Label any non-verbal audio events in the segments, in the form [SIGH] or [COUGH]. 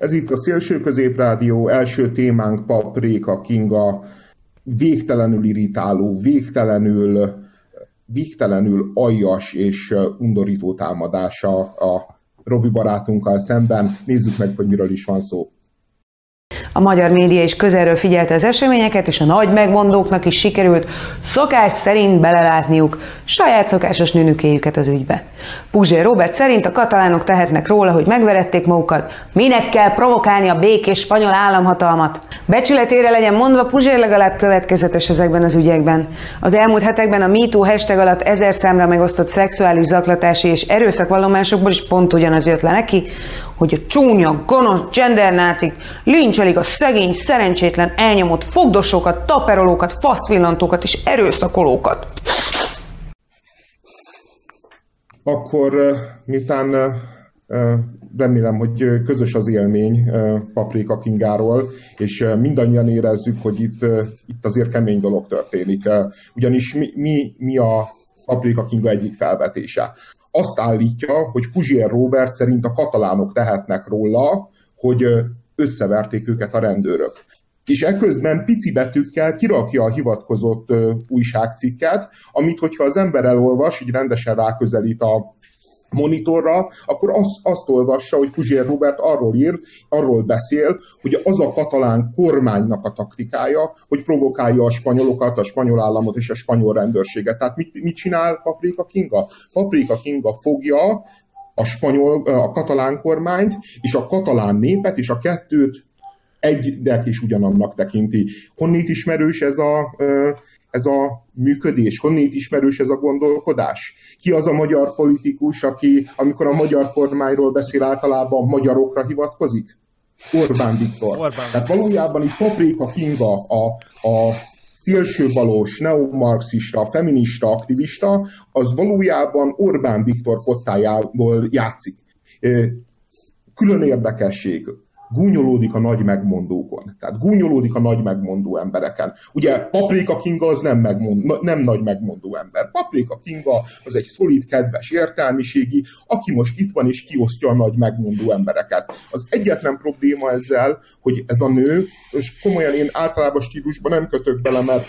Ez itt a Szélső Középrádió, első témánk Pap Réka Kinga, végtelenül irritáló, végtelenül, végtelenül aljas és undorító támadása a Robi barátunkkal szemben. Nézzük meg, hogy miről is van szó. A magyar média is közelről figyelte az eseményeket, és a nagy megmondóknak is sikerült szokás szerint belelátniuk saját szokásos nőnökéjüket az ügybe. Puzsér Robert szerint a katalánok tehetnek róla, hogy megverették magukat, minek kell provokálni a békés spanyol államhatalmat. Becsületére legyen mondva, Puzsér legalább következetes ezekben az ügyekben. Az elmúlt hetekben a MeToo hashtag alatt ezer számra megosztott szexuális zaklatási és erőszakvallomásokból is pont ugyanaz jött le neki, hogy a csúnya, gonosz gendernácik lincselik a szegény, szerencsétlen, elnyomott fogdosokat, taperolókat, faszvillantókat és erőszakolókat. Akkor miután remélem, hogy közös az élmény Paprika Kingáról, és mindannyian érezzük, hogy itt, itt azért kemény dolog történik. Ugyanis mi, mi, mi a Paprika Kinga egyik felvetése? Azt állítja, hogy Puzsier Robert szerint a katalánok tehetnek róla, hogy összeverték őket a rendőrök. És ekközben pici betűkkel kirakja a hivatkozott újságcikket, amit hogyha az ember elolvas, így rendesen ráközelít a monitorra, akkor azt, azt olvassa, hogy Puzsér Robert arról ír, arról beszél, hogy az a katalán kormánynak a taktikája, hogy provokálja a spanyolokat, a spanyol államot és a spanyol rendőrséget. Tehát mit, mit csinál Paprika Kinga? Paprika Kinga fogja a spanyol, a katalán kormányt, és a katalán népet, és a kettőt egynek is ugyanannak tekinti. Honnét ismerős ez a, ez a működés? Honnét ismerős ez a gondolkodás? Ki az a magyar politikus, aki, amikor a magyar kormányról beszél, általában magyarokra hivatkozik? Orbán Viktor. Orbán. Tehát valójában itt Paprika Kinga, a, a szélsőbalos, neomarxista, feminista aktivista, az valójában Orbán Viktor kottájából játszik. Külön érdekesség, gúnyolódik a nagy megmondókon. Tehát gúnyolódik a nagy megmondó embereken. Ugye Paprika Kinga az nem, megmond, nem nagy megmondó ember. Paprika Kinga az egy szolid, kedves értelmiségi, aki most itt van és kiosztja a nagy megmondó embereket. Az egyetlen probléma ezzel, hogy ez a nő, és komolyan én általában stílusban nem kötök bele, mert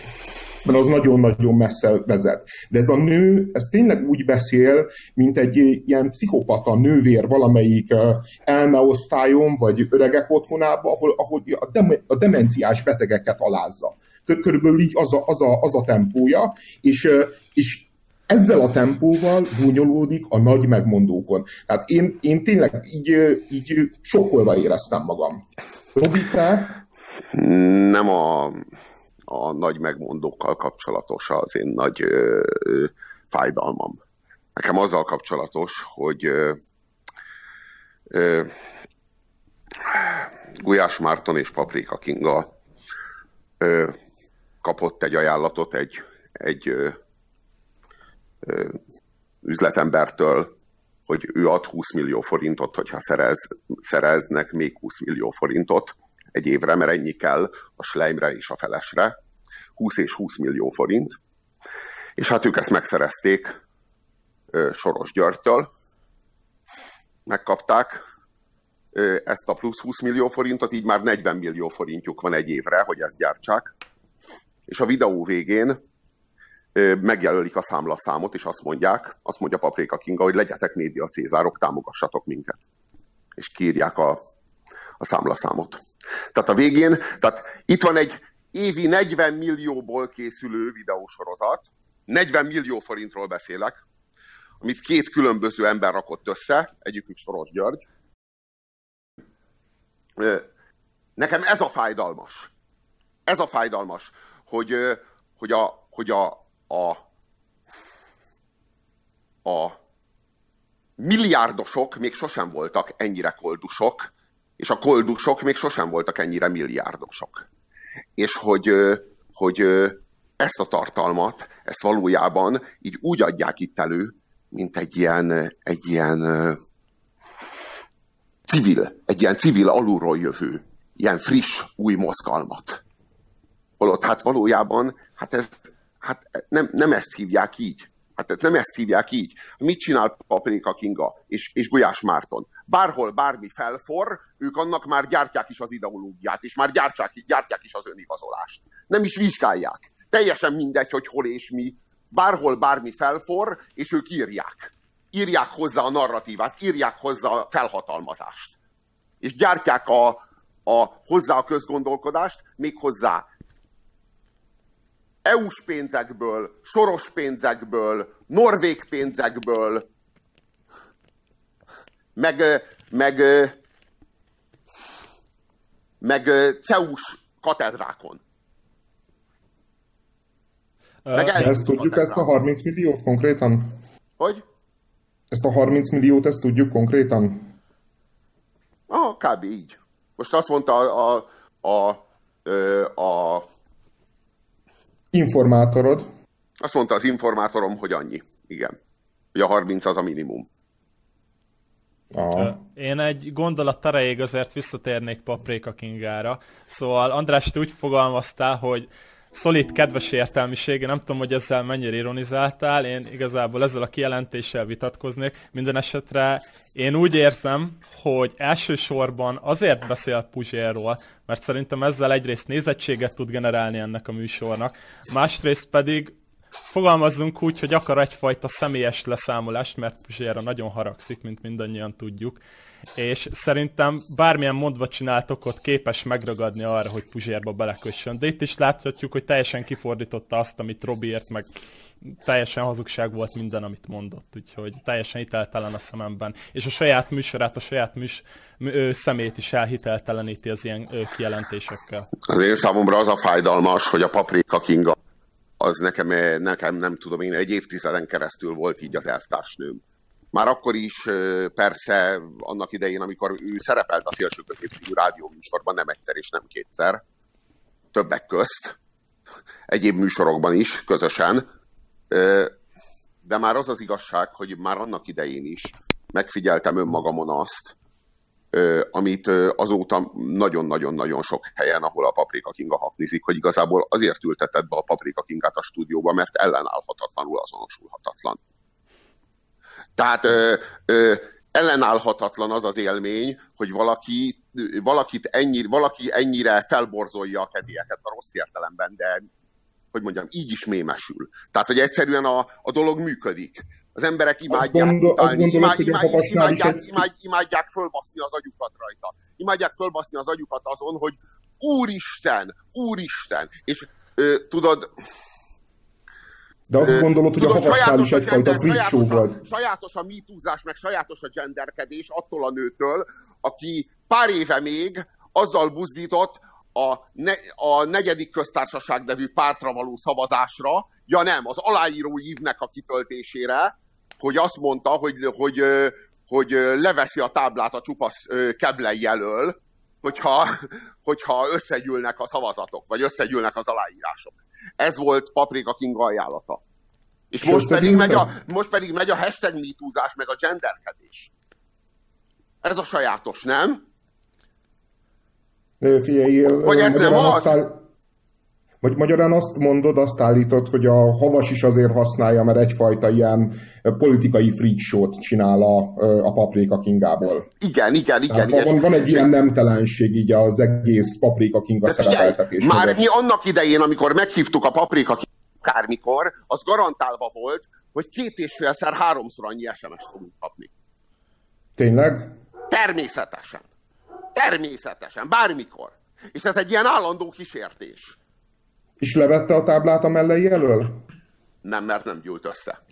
mert az nagyon-nagyon messze vezet. De ez a nő, ez tényleg úgy beszél, mint egy ilyen pszichopata nővér valamelyik elmeosztályon, vagy öregek otthonában, ahol, ahol a, dem- a demenciás betegeket alázza. Körülbelül így az a, az a, az a tempója, és, és ezzel a tempóval gúnyolódik a nagy megmondókon. Tehát én, én tényleg így, így sokkolva éreztem magam. Robi, te? Nem a a nagy megmondókkal kapcsolatos az én nagy ö, ö, fájdalmam. Nekem azzal kapcsolatos, hogy ö, ö, Gulyás Márton és Paprika Kinga ö, kapott egy ajánlatot egy, egy ö, ö, üzletembertől, hogy ő ad 20 millió forintot, hogyha szerez, szereznek még 20 millió forintot egy évre, mert ennyi kell a Schleimre és a felesre, 20 és 20 millió forint, és hát ők ezt megszerezték Soros Györgytől, megkapták ezt a plusz 20 millió forintot, így már 40 millió forintjuk van egy évre, hogy ezt gyártsák. És a videó végén megjelölik a számlaszámot, és azt mondják, azt mondja Paprika Kinga, hogy legyetek média cézárok, támogassatok minket. És kírják a, a számlaszámot. Tehát a végén, tehát itt van egy évi 40 millióból készülő videósorozat, 40 millió forintról beszélek, amit két különböző ember rakott össze, egyikük Soros György. Nekem ez a fájdalmas. Ez a fájdalmas, hogy, hogy, a, hogy a, a, a milliárdosok még sosem voltak ennyire koldusok, és a koldusok még sosem voltak ennyire milliárdosok. És hogy, hogy ezt a tartalmat, ezt valójában így úgy adják itt elő, mint egy ilyen, egy ilyen civil, egy ilyen civil alulról jövő, ilyen friss, új mozgalmat. Holott hát valójában, hát ez, hát nem, nem ezt hívják így. Hát nem ezt hívják így. Mit csinál Paprika Kinga és, és Gulyás Márton? Bárhol bármi felfor, ők annak már gyártják is az ideológiát, és már gyártják, gyártják is az önigazolást. Nem is vizsgálják. Teljesen mindegy, hogy hol és mi. Bárhol bármi felfor, és ők írják. Írják hozzá a narratívát, írják hozzá a felhatalmazást. És gyártják a, a, hozzá a közgondolkodást, még hozzá EU-s pénzekből, soros pénzekből, norvég pénzekből, meg, meg, meg CEUS katedrákon. Meg ezt tudjuk, ezt a 30 milliót konkrétan? Hogy? Ezt a 30 milliót, ezt tudjuk konkrétan? Ah, kb. így. Most azt mondta a, a, a, a Informátorod? Azt mondta az informátorom, hogy annyi. Igen. Hogy a 30 az a minimum. Aha. Én egy gondolat erejéig azért visszatérnék Paprika Kingára. Szóval András, te úgy fogalmaztál, hogy szolid kedves értelmisége, nem tudom, hogy ezzel mennyire ironizáltál, én igazából ezzel a kijelentéssel vitatkoznék. Minden esetre én úgy érzem, hogy elsősorban azért beszél Puzsérról, mert szerintem ezzel egyrészt nézettséget tud generálni ennek a műsornak, másrészt pedig fogalmazzunk úgy, hogy akar egyfajta személyes leszámolást, mert Puzsérra nagyon haragszik, mint mindannyian tudjuk, és szerintem bármilyen mondva csinált okot képes megragadni arra, hogy Puzsérba belekössön. De itt is láthatjuk, hogy teljesen kifordította azt, amit Robiért, meg teljesen hazugság volt minden, amit mondott, úgyhogy teljesen hiteltelen a szememben. És a saját műsorát, a saját műs, ö, szemét is elhitelteleníti az ilyen kijelentésekkel. Az én számomra az a fájdalmas, hogy a Paprika Kinga az nekem, nekem nem tudom én, egy évtizeden keresztül volt így az elvtársnőm. Már akkor is persze annak idején, amikor ő szerepelt a Szélső Közép című rádióműsorban, nem egyszer és nem kétszer, többek közt, egyéb műsorokban is közösen, de már az az igazság, hogy már annak idején is megfigyeltem önmagamon azt, amit azóta nagyon-nagyon-nagyon sok helyen, ahol a Paprika Kinga haknizik, hogy igazából azért ültetett be a Paprika Kingát a stúdióba, mert ellenállhatatlanul azonosulhatatlan. Tehát ö, ö, ellenállhatatlan az az élmény, hogy valaki, valakit ennyi, valaki ennyire felborzolja a kedélyeket a rossz értelemben, de hogy mondjam, így is mémesül. Tehát, hogy egyszerűen a, a dolog működik. Az emberek imádják gondol, utálni, gondolod, imád, imád, imádják, egy... imád, imádják fölbaszni az agyukat rajta. Imádják fölbaszni az agyukat azon, hogy Úristen, Úristen! És ö, tudod, de azt gondolod, hogy Tudom, a havasnál is egyfajta freak volt. Sajátos a mitúzás, meg sajátos a genderkedés attól a nőtől, aki pár éve még azzal buzdított a, ne, a negyedik köztársaság nevű pártra való szavazásra, ja nem, az aláíró ívnek a kitöltésére, hogy azt mondta, hogy, hogy, hogy leveszi a táblát a csupasz keblei jelöl, hogyha, [LAUGHS] hogyha összegyűlnek a szavazatok, vagy összegyűlnek az aláírások. Ez volt Paprika King ajánlata. És most pedig, megy a, most pedig megy a hashtag mitúzás, meg a genderkedés. Ez a sajátos, nem? Figyelj, vagy ez nem az? Áll... Vagy magyarán azt mondod, azt állítod, hogy a havas is azért használja, mert egyfajta ilyen politikai freak show-t csinál a, a Paprika Kingából. Igen, igen, igen. igen. Van, van egy ilyen nemtelenség így az egész Paprika Kinga szerepeltetés. Már mi annak idején, amikor meghívtuk a Paprika akármikor, az garantálva volt, hogy két és félszer, háromszor annyi SMS-t fogunk kapni. Tényleg? Természetesen. Természetesen. Bármikor. És ez egy ilyen állandó kísértés. És levette a táblát a mellei elől? Nem, mert nem gyűlt össze.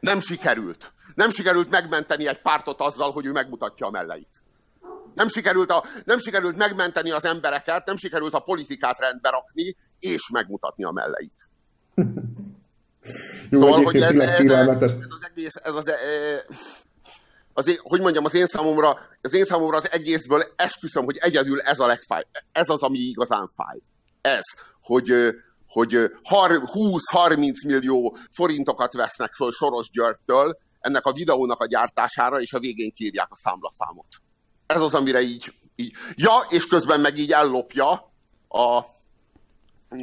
Nem sikerült. Nem sikerült megmenteni egy pártot azzal, hogy ő megmutatja a melleit. Nem sikerült, a, nem sikerült megmenteni az embereket, nem sikerült a politikát rendbe rakni, és megmutatni a melleit. Jó, szóval, hogy ez, ez, ez, az egész, ez az, e, az én, hogy mondjam, az én számomra, az én számomra az egészből esküszöm, hogy egyedül ez a legfáj. Ez az, ami igazán fáj. Ez, hogy, hogy 20-30 millió forintokat vesznek föl Soros Györgytől ennek a videónak a gyártására, és a végén kírják a számlaszámot. Ez az, amire így, így. Ja, és közben meg így ellopja a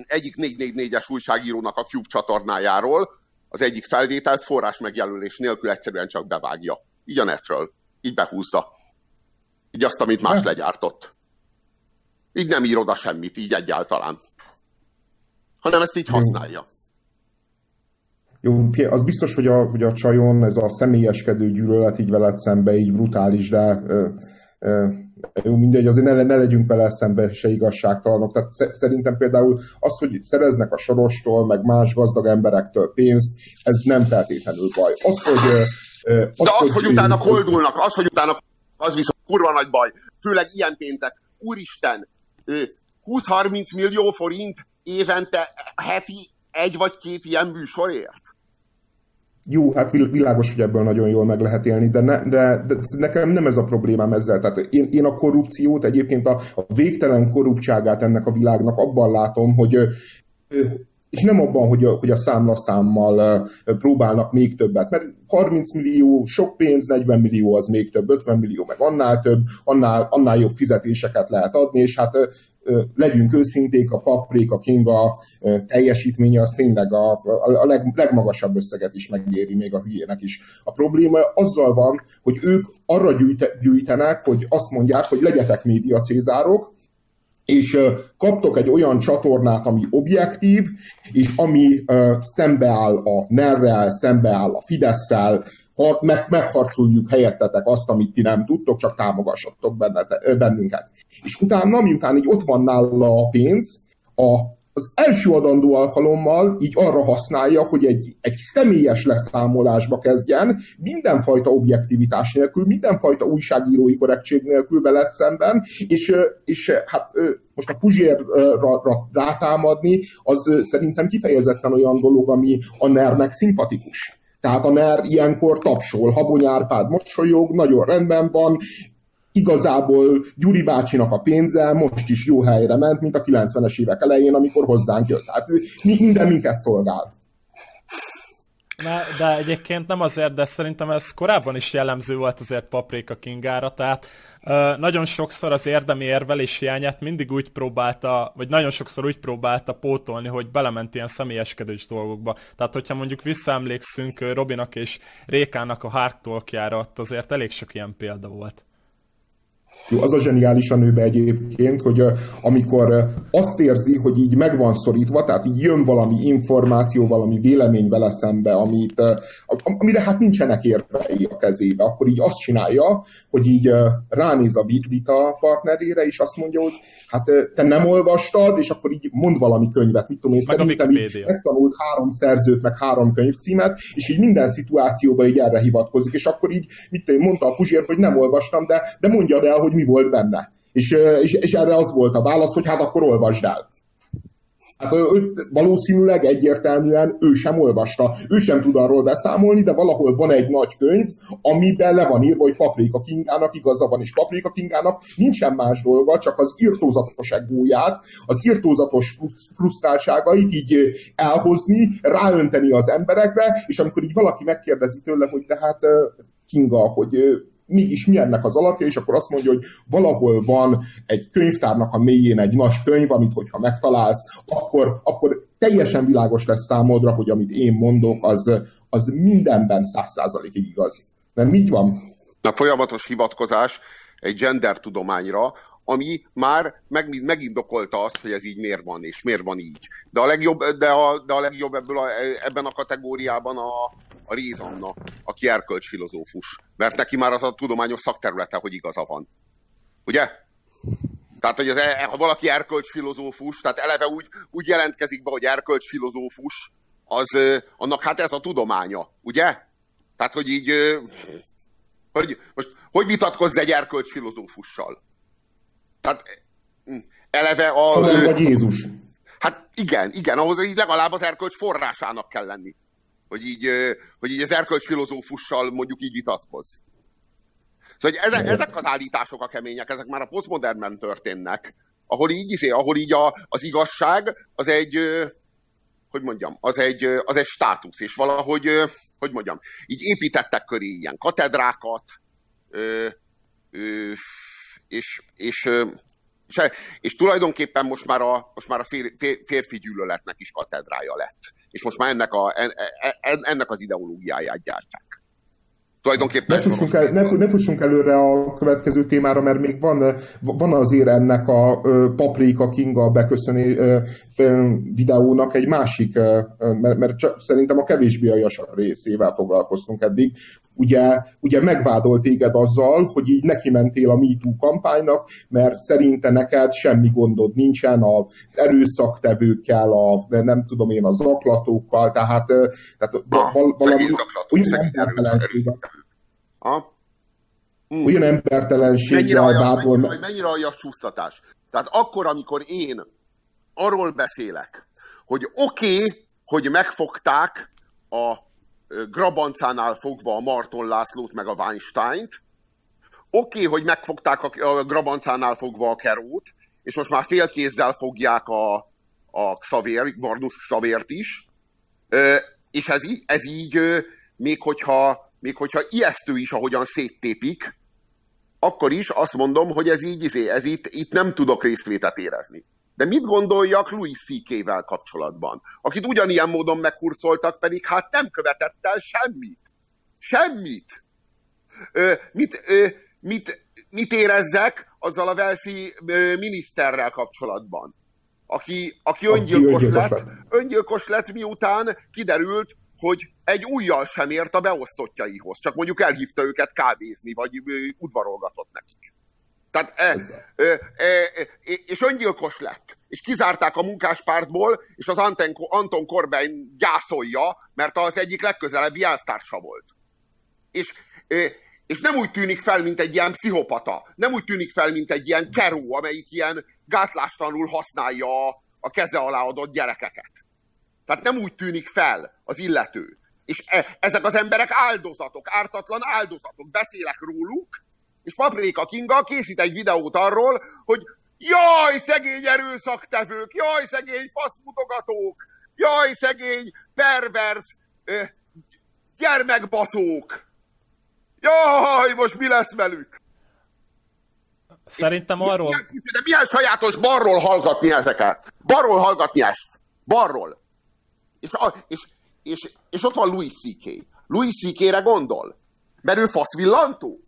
egyik 444-es újságírónak a Cube csatornájáról az egyik felvételt forrás megjelölés nélkül egyszerűen csak bevágja. Így a netről. Így behúzza. Így azt, amit más legyártott. Így nem ír oda semmit, így egyáltalán. Hanem ezt így használja. Jó, az biztos, hogy a, hogy a csajon ez a személyeskedő gyűlölet így veled szembe így brutális, de ö, ö, jó, mindegy, azért ne, ne legyünk vele szembe se igazságtalanok. Tehát szerintem például az, hogy szereznek a sorostól, meg más gazdag emberektől pénzt, ez nem feltétlenül baj. Az, hogy... Az, De az, hogy, hogy utána koldulnak, az, hogy utána az viszont kurva nagy baj. Főleg ilyen pénzek. Úristen, 20-30 millió forint évente heti egy vagy két ilyen műsorért? Jó, hát világos, hogy ebből nagyon jól meg lehet élni, de, ne, de, de nekem nem ez a problémám ezzel. Tehát én, én a korrupciót, egyébként a, a végtelen korruptságát ennek a világnak abban látom, hogy és nem abban, hogy a, hogy a számlaszámmal próbálnak még többet, mert 30 millió sok pénz, 40 millió az még több, 50 millió meg annál több, annál, annál jobb fizetéseket lehet adni, és hát legyünk őszinték, a Paprika Kinga teljesítménye az tényleg a, a leg, legmagasabb összeget is megéri, még a hülyének is. A probléma azzal van, hogy ők arra gyűjte, gyűjtenek, hogy azt mondják, hogy legyetek média cézárok, és kaptok egy olyan csatornát, ami objektív, és ami szembeáll a NER-rel, szembeáll a Fidesz-szel, meg, megharcoljuk helyettetek azt, amit ti nem tudtok, csak támogassatok bennete, bennünket. És utána, miután így ott van nála a pénz, a, az első adandó alkalommal így arra használja, hogy egy, egy személyes leszámolásba kezdjen, mindenfajta objektivitás nélkül, mindenfajta újságírói korrektség nélkül veled szemben, és, és hát most a Puzsérra rátámadni, az szerintem kifejezetten olyan dolog, ami a NER-nek szimpatikus. Tehát a NER ilyenkor tapsol, Habony Árpád mosolyog, nagyon rendben van, igazából Gyuri bácsinak a pénze most is jó helyre ment, mint a 90-es évek elején, amikor hozzánk jött. Tehát minden minket szolgál. Na, de egyébként nem azért, de szerintem ez korábban is jellemző volt azért Paprika Kingára, tehát uh, nagyon sokszor az érdemi érvelés hiányát mindig úgy próbálta, vagy nagyon sokszor úgy próbálta pótolni, hogy belement ilyen személyeskedős dolgokba. Tehát, hogyha mondjuk visszaemlékszünk Robinak és Rékának a Hark azért elég sok ilyen példa volt. Az a zseniális a nőbe egyébként, hogy amikor azt érzi, hogy így meg van szorítva, tehát így jön valami információ, valami vélemény vele szembe, amit, amire hát nincsenek érvei a kezébe, akkor így azt csinálja, hogy így ránéz a vita partnerére, és azt mondja, hogy hát te nem olvastad, és akkor így mond valami könyvet, mit tudom én, meg szerintem így megtanult három szerzőt, meg három könyvcímet, és így minden szituációban így erre hivatkozik, és akkor így, mit tudom mondta a Puzsér, hogy nem olvastam, de, de mondjad el, hogy mi volt benne. És, és, és erre az volt a válasz, hogy hát akkor olvasd el. Hát valószínűleg egyértelműen ő sem olvasta, ő sem tud arról beszámolni, de valahol van egy nagy könyv, amiben le van írva, hogy Paprika Kingának igaza van, és Paprika Kingának nincsen más dolga, csak az írtózatos egóját, az írtózatos frusztráltságait így elhozni, ráönteni az emberekre, és amikor így valaki megkérdezi tőle, hogy tehát Kinga, hogy mégis mi ennek az alapja, és akkor azt mondja, hogy valahol van egy könyvtárnak a mélyén egy nagy könyv, amit hogyha megtalálsz, akkor, akkor teljesen világos lesz számodra, hogy amit én mondok, az, az mindenben száz százalékig igaz. Nem így van? A folyamatos hivatkozás egy gender tudományra, ami már meg, megindokolta azt, hogy ez így miért van, és miért van így. De a legjobb, de a, de a legjobb ebből a, ebben a kategóriában a, a Réz Anna, aki erkölcsfilozófus. Mert neki már az a tudományos szakterülete, hogy igaza van. Ugye? Tehát, hogy az, e, ha valaki erkölcsfilozófus, tehát eleve úgy, úgy jelentkezik be, hogy erkölcsfilozófus, az, annak hát ez a tudománya, ugye? Tehát, hogy így, hogy, most, hogy vitatkozz egy erkölcsfilozófussal? Tehát hm, eleve a... vagy Jézus. Hát igen, igen, ahhoz így legalább az erkölcs forrásának kell lenni hogy így, hogy így az erkölcs filozófussal mondjuk így vitatkoz. Szóval hogy ezek, ezek az állítások a kemények, ezek már a posztmodernben történnek, ahol így, izé, ahol így a, az igazság az egy, hogy mondjam, az egy, az egy státusz, és valahogy, hogy mondjam, így építettek köré ilyen katedrákat, és, és, és, és tulajdonképpen most már a, most már a fér, fér, férfi gyűlöletnek is katedrája lett és most már ennek, a, en, en, ennek az ideológiáját gyártják. Tulajdonképpen ne fussunk, el, ne, ne fussunk előre a következő témára, mert még van, van azért ennek a Paprika Kinga beköszöni videónak egy másik, mert, mert csak, szerintem a kevésbé aljas részével foglalkoztunk eddig. Ugye, ugye megvádolt téged azzal, hogy így neki mentél a MeToo kampánynak, mert szerinte neked semmi gondod nincsen az erőszaktevőkkel, a nem tudom én, a zaklatókkal, tehát, tehát val, valami olyan embertelenség. Olyan embertelenséggel vádol. Mennyire, mennyire aljas csúsztatás. Tehát akkor, amikor én arról beszélek, hogy oké, okay, hogy megfogták a Grabancánál fogva a Marton Lászlót meg a Weinsteint, oké, okay, hogy megfogták a Grabancánál fogva a Kerót, és most már félkézzel fogják a, a Xavier, Varnus Xavért is, és ez, így, ez így, még hogyha, még hogyha ijesztő is, ahogyan széttépik, akkor is azt mondom, hogy ez így, izé, ez itt, itt nem tudok részvétet érezni. De mit gondoljak Louis C.K.-vel kapcsolatban? Akit ugyanilyen módon meghurcoltak, pedig hát nem követett el semmit. Semmit. Ö, mit, ö, mit, mit érezzek azzal a Velszi miniszterrel kapcsolatban? Aki, aki öngyilkos, öngyilkos lett, öngyilkos lett, miután kiderült, hogy egy újjal sem ért a beosztottjaihoz, csak mondjuk elhívta őket kávézni, vagy udvarolgatott nekik. Tehát, e, e, e, és öngyilkos lett. És kizárták a munkáspártból, és az Anton, Anton Corbijn gyászolja, mert az egyik legközelebbi elvtársa volt. És, e, és nem úgy tűnik fel, mint egy ilyen pszichopata. Nem úgy tűnik fel, mint egy ilyen keró, amelyik ilyen gátlástalanul használja a, a keze alá adott gyerekeket. Tehát nem úgy tűnik fel az illető. És e, ezek az emberek áldozatok, ártatlan áldozatok. Beszélek róluk, és Paprika Kinga készít egy videót arról, hogy jaj, szegény erőszaktevők, jaj, szegény faszmutogatók, jaj, szegény pervers ö, gyermekbaszók. Jaj, most mi lesz velük? Szerintem arról... Milyen, de milyen sajátos balról hallgatni ezeket? Balról hallgatni ezt. Balról. És, és, és, és ott van Louis C.K. Louis C.K.-re gondol. Mert ő faszvillantó.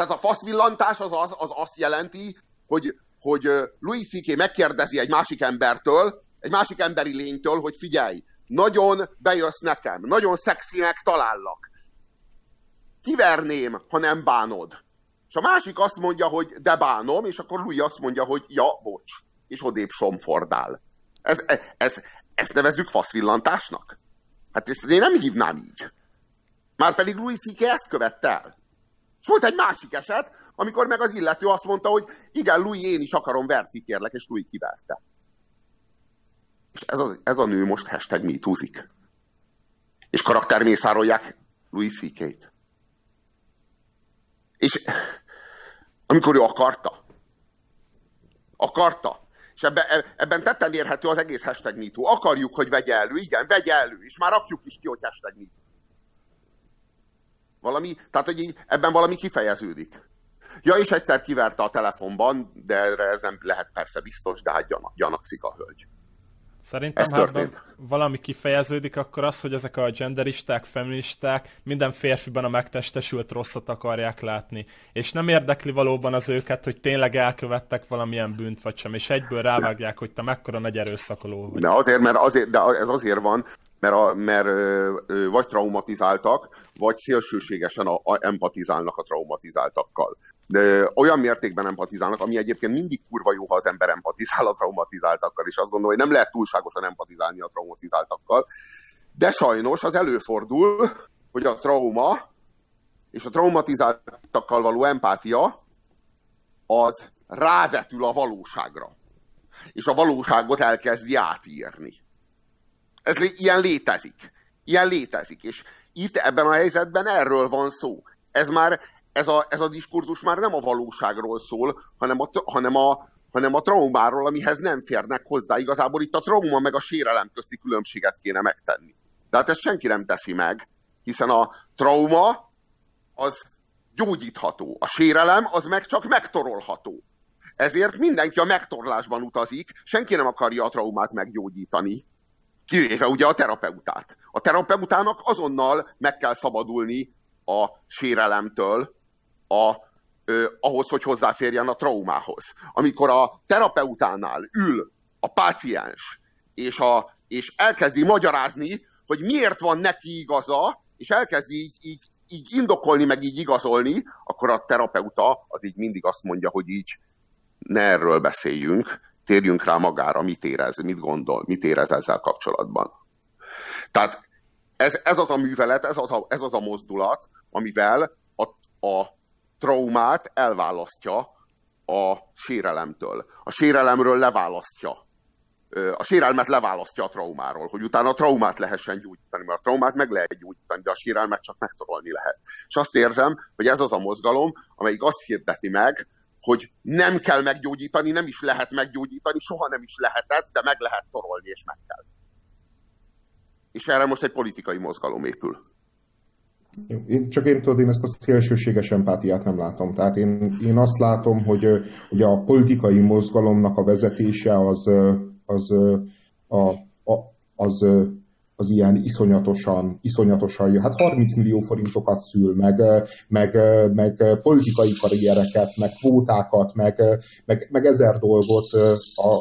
Tehát a faszvillantás az, az, az azt jelenti, hogy, hogy Louis C.K. megkérdezi egy másik embertől, egy másik emberi lénytől, hogy figyelj, nagyon bejössz nekem, nagyon szexinek talállak. Kiverném, ha nem bánod. És a másik azt mondja, hogy de bánom, és akkor Louis azt mondja, hogy ja, bocs. És odébb somfordál. Ez, ez, ez, ezt nevezzük faszvillantásnak? Hát ezt én nem hívnám így. Márpedig Louis C.K. ezt követte el. És volt egy másik eset, amikor meg az illető azt mondta, hogy igen, Louis, én is akarom verti, kérlek, és Louis kiverte. És ez a, ez a nő most hashtag mitúzik. És karaktermészárolják Louis C.K.-t. És amikor ő akarta, akarta, és ebben, ebben tetten érhető az egész hashtag MeToo. Akarjuk, hogy vegye elő, igen, vegye elő, és már rakjuk is ki, hogy hashtag MeToo. Valami, tehát, hogy így, ebben valami kifejeződik. Ja, és egyszer kiverte a telefonban, de erre ez nem lehet persze biztos, de hát gyanak, gyanakszik a hölgy. Szerintem hát valami kifejeződik, akkor az, hogy ezek a genderisták, feministák minden férfiban a megtestesült rosszat akarják látni. És nem érdekli valóban az őket, hogy tényleg elkövettek valamilyen bűnt vagy sem, és egyből rávágják, hogy te mekkora nagy erőszakoló vagy. De azért, mert azért, de ez azért van, mert, a, mert vagy traumatizáltak, vagy szélsőségesen a, a, empatizálnak a traumatizáltakkal. De olyan mértékben empatizálnak, ami egyébként mindig kurva jó, ha az ember empatizál a traumatizáltakkal, és azt gondolom, hogy nem lehet túlságosan empatizálni a traumatizáltakkal. De sajnos az előfordul, hogy a trauma és a traumatizáltakkal való empátia az rávetül a valóságra. És a valóságot elkezdi átírni. Ez ilyen létezik. Ilyen létezik. És itt ebben a helyzetben erről van szó. Ez már, ez a, ez a diskurzus már nem a valóságról szól, hanem a, hanem a, hanem a traumáról, amihez nem férnek hozzá. Igazából itt a trauma meg a sérelem közti különbséget kéne megtenni. De hát ezt senki nem teszi meg, hiszen a trauma az gyógyítható, a sérelem az meg csak megtorolható. Ezért mindenki a megtorlásban utazik, senki nem akarja a traumát meggyógyítani Kivéve ugye a terapeutát. A terapeutának azonnal meg kell szabadulni a sérelemtől, a, ö, ahhoz, hogy hozzáférjen a traumához. Amikor a terapeutánál ül a páciens, és, a, és elkezdi magyarázni, hogy miért van neki igaza, és elkezdi így, így, így indokolni, meg így igazolni, akkor a terapeuta az így mindig azt mondja, hogy így ne erről beszéljünk, térjünk rá magára, mit érez, mit gondol, mit érez ezzel kapcsolatban. Tehát ez, ez az a művelet, ez az a, ez az a mozdulat, amivel a, a traumát elválasztja a sérelemtől. A sérelemről leválasztja. A sérelmet leválasztja a traumáról, hogy utána a traumát lehessen gyógyítani, mert a traumát meg lehet gyógyítani, de a sérelmet csak megtorolni lehet. És azt érzem, hogy ez az a mozgalom, amelyik azt hirdeti meg, hogy nem kell meggyógyítani, nem is lehet meggyógyítani, soha nem is lehetett, de meg lehet torolni, és meg kell. És erre most egy politikai mozgalom épül. Én, csak én tudod, én ezt a szélsőséges empátiát nem látom. Tehát én, én azt látom, hogy, hogy a politikai mozgalomnak a vezetése az, az, a, a, az az ilyen iszonyatosan, iszonyatosan jó. Hát 30 millió forintokat szül, meg, meg, meg politikai karriereket, meg kvótákat, meg, meg, meg ezer dolgot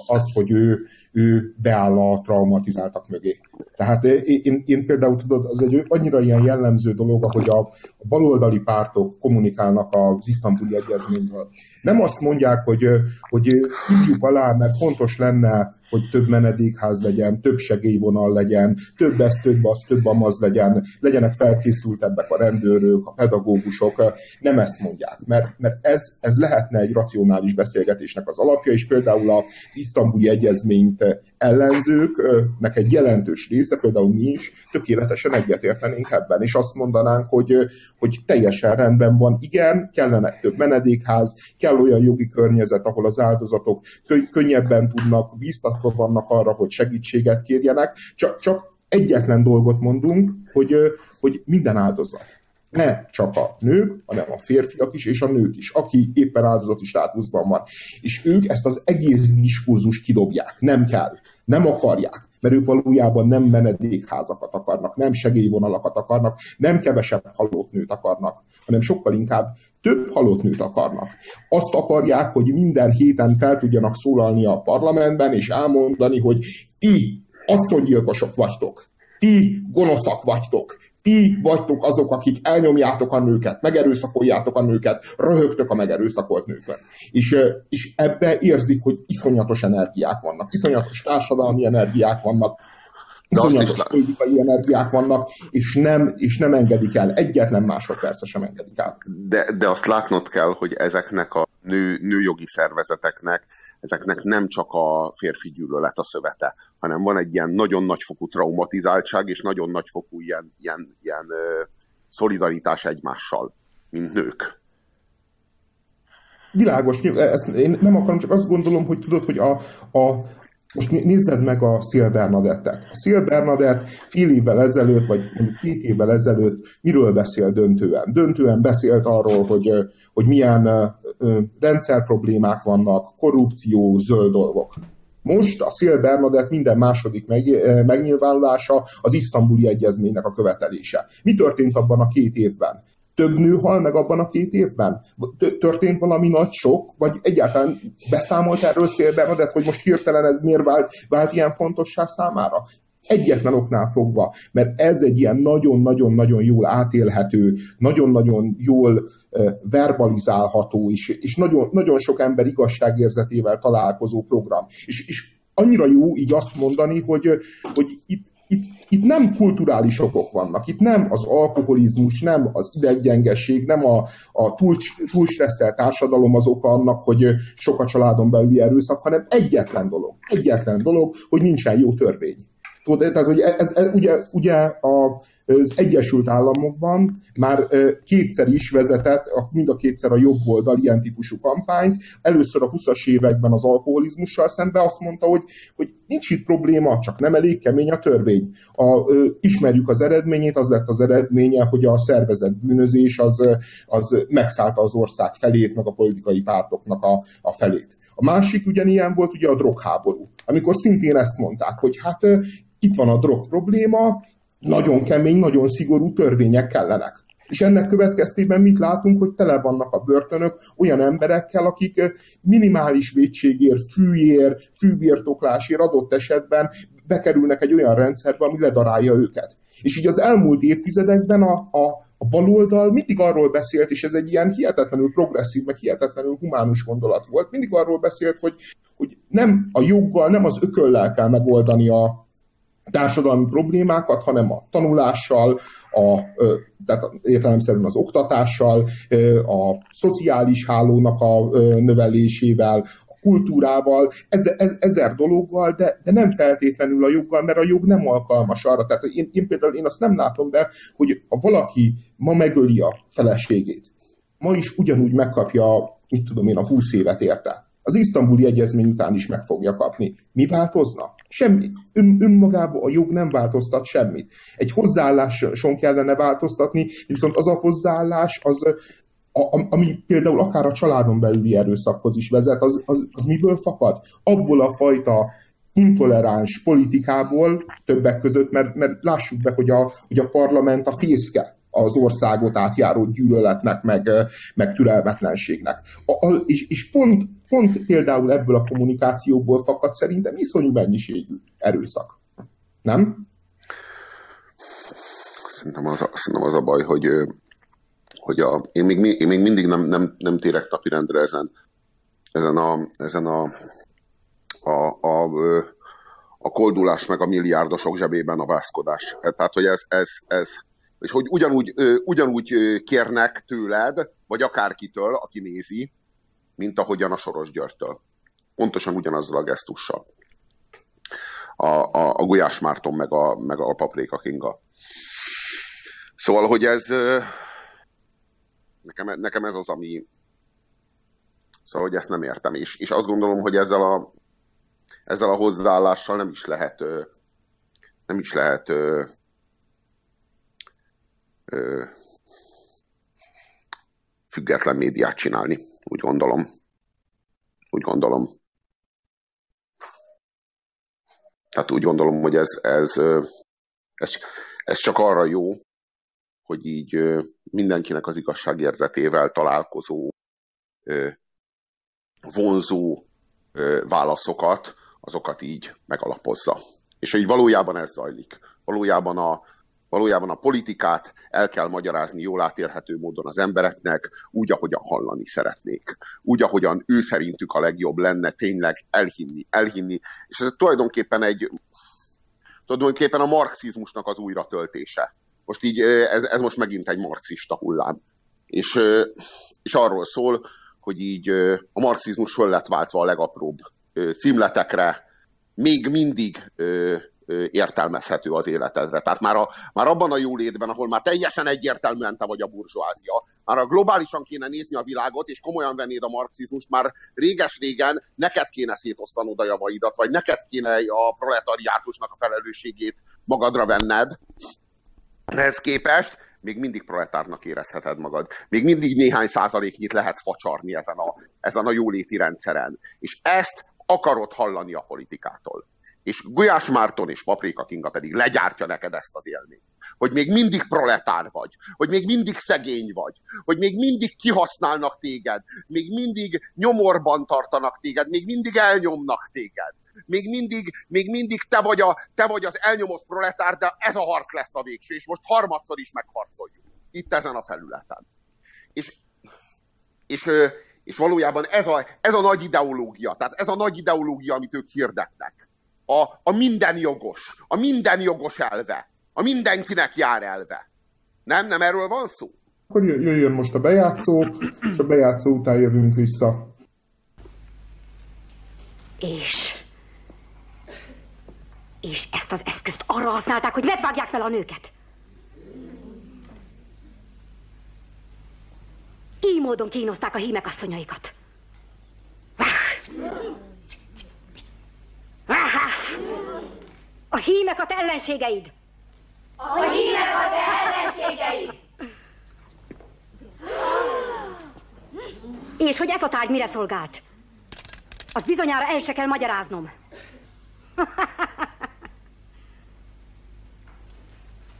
az, hogy ő, ő beáll a traumatizáltak mögé. Tehát én, én például tudod, az egy annyira ilyen jellemző dolog, hogy a, a baloldali pártok kommunikálnak az isztambuli egyezményről. Nem azt mondják, hogy, hogy írjuk alá, mert fontos lenne hogy több menedékház legyen, több segélyvonal legyen, több ez, több az, több amaz legyen, legyenek felkészültebbek a rendőrök, a pedagógusok, nem ezt mondják, mert, mert ez, ez lehetne egy racionális beszélgetésnek az alapja, és például az isztambuli egyezményt ellenzőknek egy jelentős része, például mi is, tökéletesen egyetértenénk ebben, és azt mondanánk, hogy, hogy teljesen rendben van, igen, kellene több menedékház, kell olyan jogi környezet, ahol az áldozatok könnyebben tudnak, biztatva vannak arra, hogy segítséget kérjenek, csak, csak egyetlen dolgot mondunk, hogy, hogy minden áldozat ne csak a nők, hanem a férfiak is, és a nők is, aki éppen áldozati státuszban van. És ők ezt az egész diskurzust kidobják. Nem kell. Nem akarják. Mert ők valójában nem menedékházakat akarnak, nem segélyvonalakat akarnak, nem kevesebb halott nőt akarnak, hanem sokkal inkább több halott nőt akarnak. Azt akarják, hogy minden héten fel tudjanak szólalni a parlamentben, és elmondani, hogy ti asszonygyilkosok vagytok, ti gonoszak vagytok, ti vagytok azok, akik elnyomjátok a nőket, megerőszakoljátok a nőket, röhögtök a megerőszakolt nőkön. És, és ebbe érzik, hogy iszonyatos energiák vannak, iszonyatos társadalmi energiák vannak, iszonyatos politikai energiák vannak, és nem, és nem engedik el, egyetlen másodperce sem engedik el. De, de azt látnod kell, hogy ezeknek a nő, nőjogi szervezeteknek, ezeknek nem csak a férfi gyűlölet a szövete, hanem van egy ilyen nagyon nagyfokú traumatizáltság, és nagyon nagyfokú ilyen, ilyen, ilyen ö, szolidaritás egymással, mint nők. Világos, ezt én nem akarom, csak azt gondolom, hogy tudod, hogy a, a, most nézzed meg a Szil Bernadettet. A Szil Bernadett fél évvel ezelőtt, vagy mondjuk két évvel ezelőtt miről beszél döntően? Döntően beszélt arról, hogy, hogy milyen rendszerproblémák vannak, korrupció, zöld dolgok. Most a Szil Bernadett minden második meg, megnyilvánulása az isztambuli egyezménynek a követelése. Mi történt abban a két évben? Több nő hal meg abban a két évben? Történt valami nagy sok? Vagy egyáltalán beszámolt erről Szél Bernadett, hogy most hirtelen ez miért vált, vált ilyen fontossá számára? Egyetlen oknál fogva, mert ez egy ilyen nagyon-nagyon-nagyon jól átélhető, nagyon-nagyon jól verbalizálható, és, és nagyon, nagyon sok ember igazságérzetével találkozó program. És, és annyira jó így azt mondani, hogy, hogy itt itt, itt nem kulturális okok vannak, itt nem az alkoholizmus, nem az ideggyengeség, nem a, a túl, túl stresszelt társadalom az oka annak, hogy sok a családon belüli erőszak, hanem egyetlen dolog, egyetlen dolog, hogy nincsen jó törvény. Tudod, tehát, hogy ez, ez ugye, ugye a, az Egyesült Államokban már kétszer is vezetett, mind a kétszer a jobb oldal ilyen típusú kampányt. Először a 20-as években az alkoholizmussal szemben azt mondta, hogy, hogy nincs itt probléma, csak nem elég kemény a törvény. A, ismerjük az eredményét, az lett az eredménye, hogy a szervezett bűnözés az, az megszállta az ország felét, meg a politikai pártoknak a, a felét. A másik ugyanilyen volt ugye a drogháború, amikor szintén ezt mondták, hogy hát itt van a drog probléma, nagyon kemény, nagyon szigorú törvények kellenek. És ennek következtében mit látunk, hogy tele vannak a börtönök olyan emberekkel, akik minimális védségért, fűért, fűbirtoklásért adott esetben bekerülnek egy olyan rendszerbe, ami ledarálja őket. És így az elmúlt évtizedekben a, a, a baloldal mindig arról beszélt, és ez egy ilyen hihetetlenül progresszív, meg hihetetlenül humánus gondolat volt, mindig arról beszélt, hogy, hogy nem a joggal, nem az ököllel kell megoldani a társadalmi problémákat, hanem a tanulással, a, tehát értelemszerűen az oktatással, a szociális hálónak a növelésével, kultúrával, ezer, ezer dologgal, de, de nem feltétlenül a joggal, mert a jog nem alkalmas arra. Tehát én, én például én azt nem látom be, hogy ha valaki ma megöli a feleségét, ma is ugyanúgy megkapja, mit tudom én, a 20 évet érte. Az isztambuli egyezmény után is meg fogja kapni. Mi változna? Semmi. Ön, önmagában a jog nem változtat semmit. Egy hozzáálláson kellene változtatni, viszont az a hozzáállás az a, ami például akár a családon belüli erőszakhoz is vezet, az, az, az miből fakad? Abból a fajta intoleráns politikából többek között, mert, mert lássuk be, hogy a, hogy a parlament a fészke az országot átjáró gyűlöletnek, meg, meg türelmetlenségnek. A, a, és, és pont, pont például ebből a kommunikációból fakad szerintem iszonyú mennyiségű erőszak. Nem? Szerintem az, szerintem az a baj, hogy hogy a, én, még, én még mindig nem, nem, nem térek napirendre ezen, ezen a, ezen a, a, a, a koldulás meg a milliárdosok zsebében a vászkodás. Tehát, hogy ez, ez, ez és hogy ugyanúgy, ugyanúgy kérnek tőled, vagy akárkitől, aki nézi, mint ahogyan a Soros Györgytől. Pontosan ugyanazzal a gesztussal. A, a, a Gulyás Márton meg a, meg a Paprika Kinga. Szóval, hogy ez, Nekem, nekem ez az, ami... Szóval, hogy ezt nem értem. És, és azt gondolom, hogy ezzel a, ezzel a hozzáállással nem is lehet nem is lehet független médiát csinálni, úgy gondolom. Úgy gondolom. Tehát úgy gondolom, hogy ez, ez, ez, ez csak arra jó, hogy így mindenkinek az igazságérzetével találkozó, vonzó válaszokat, azokat így megalapozza. És hogy valójában ez zajlik. Valójában a, valójában a politikát el kell magyarázni jól átélhető módon az embereknek, úgy, ahogyan hallani szeretnék. Úgy, ahogyan ő szerintük a legjobb lenne tényleg elhinni, elhinni. És ez tulajdonképpen egy tulajdonképpen a marxizmusnak az újratöltése. Most így ez, ez most megint egy marxista hullám. És, és arról szól, hogy így a marxizmus föl lett váltva a legapróbb címletekre, még mindig értelmezhető az életedre. Tehát már, a, már abban a jólétben, ahol már teljesen egyértelműen te vagy a burzsóázia, már a globálisan kéne nézni a világot, és komolyan vennéd a marxizmust, már réges-régen neked kéne szétosztanod a javaidat, vagy neked kéne a proletariátusnak a felelősségét magadra venned, ehhez képest még mindig proletárnak érezheted magad. Még mindig néhány százaléknyit lehet facsarni ezen a, ezen a jóléti rendszeren. És ezt akarod hallani a politikától. És Gulyás Márton és Paprika Kinga pedig legyártja neked ezt az élményt. Hogy még mindig proletár vagy, hogy még mindig szegény vagy, hogy még mindig kihasználnak téged, még mindig nyomorban tartanak téged, még mindig elnyomnak téged még mindig, még mindig te, vagy a, te vagy az elnyomott proletár, de ez a harc lesz a végső, és most harmadszor is megharcoljuk. Itt ezen a felületen. És, és, és valójában ez a, ez a nagy ideológia, tehát ez a nagy ideológia, amit ők hirdetnek. A, a minden jogos, a minden jogos elve, a mindenkinek jár elve. Nem, nem erről van szó? Akkor jöjjön most a bejátszó, és a bejátszó után jövünk vissza. És és ezt az eszközt arra használták, hogy megvágják fel a nőket. Így módon kínozták a hímek asszonyaikat. Hímek a te ellenségeid. A hímek a te ellenségeid. És hogy ez a tárgy mire szolgált? Az bizonyára el se kell magyaráznom. [LAUGHS]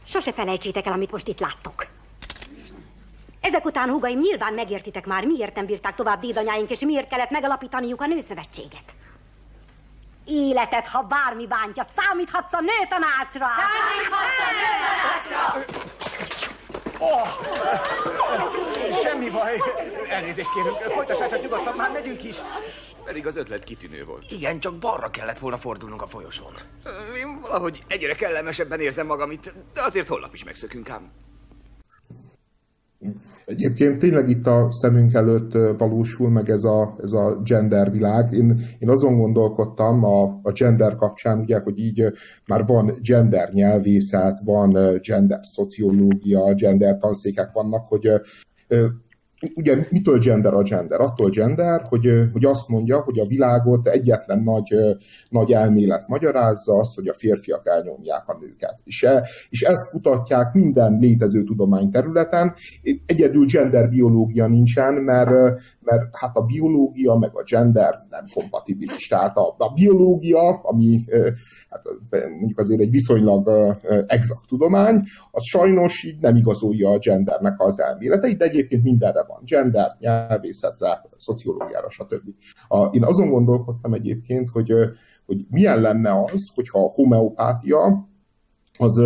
Sose felejtsétek el, amit most itt láttok. Ezek után, húgaim, nyilván megértitek már, miért nem bírták tovább dédanyáink, és miért kellett megalapítaniuk a nőszövetséget. Életet, ha bármi bántja, számíthatsz a nőtanácsra! Számíthatsz a nőtanácsra! Oh, semmi baj. Elnézést kérünk, folytassátok nyugodtan, már megyünk is. Pedig az ötlet kitűnő volt. Igen, csak balra kellett volna fordulnunk a folyosón. Én valahogy egyre kellemesebben érzem magam itt, de azért holnap is megszökünk ám. Egyébként tényleg itt a szemünk előtt valósul meg ez a, ez a gender világ. Én, én azon gondolkodtam a, a gender kapcsán, ugye, hogy így már van gender nyelvészet, van gender szociológia, gender tanszékek vannak, hogy ugye mitől gender a gender? Attól gender, hogy, hogy azt mondja, hogy a világot egyetlen nagy, nagy elmélet magyarázza azt, hogy a férfiak elnyomják a nőket. És, e, és ezt kutatják minden létező tudományterületen. Egyedül gender biológia nincsen, mert, mert hát a biológia meg a gender nem kompatibilis. Tehát a, a biológia, ami hát mondjuk azért egy viszonylag exakt tudomány, az sajnos így nem igazolja a gendernek az elméleteit, de egyébként mindenre van. Gender, nyelvészetre, szociológiára, stb. A, én azon gondolkodtam egyébként, hogy, hogy milyen lenne az, hogyha a homeopátia az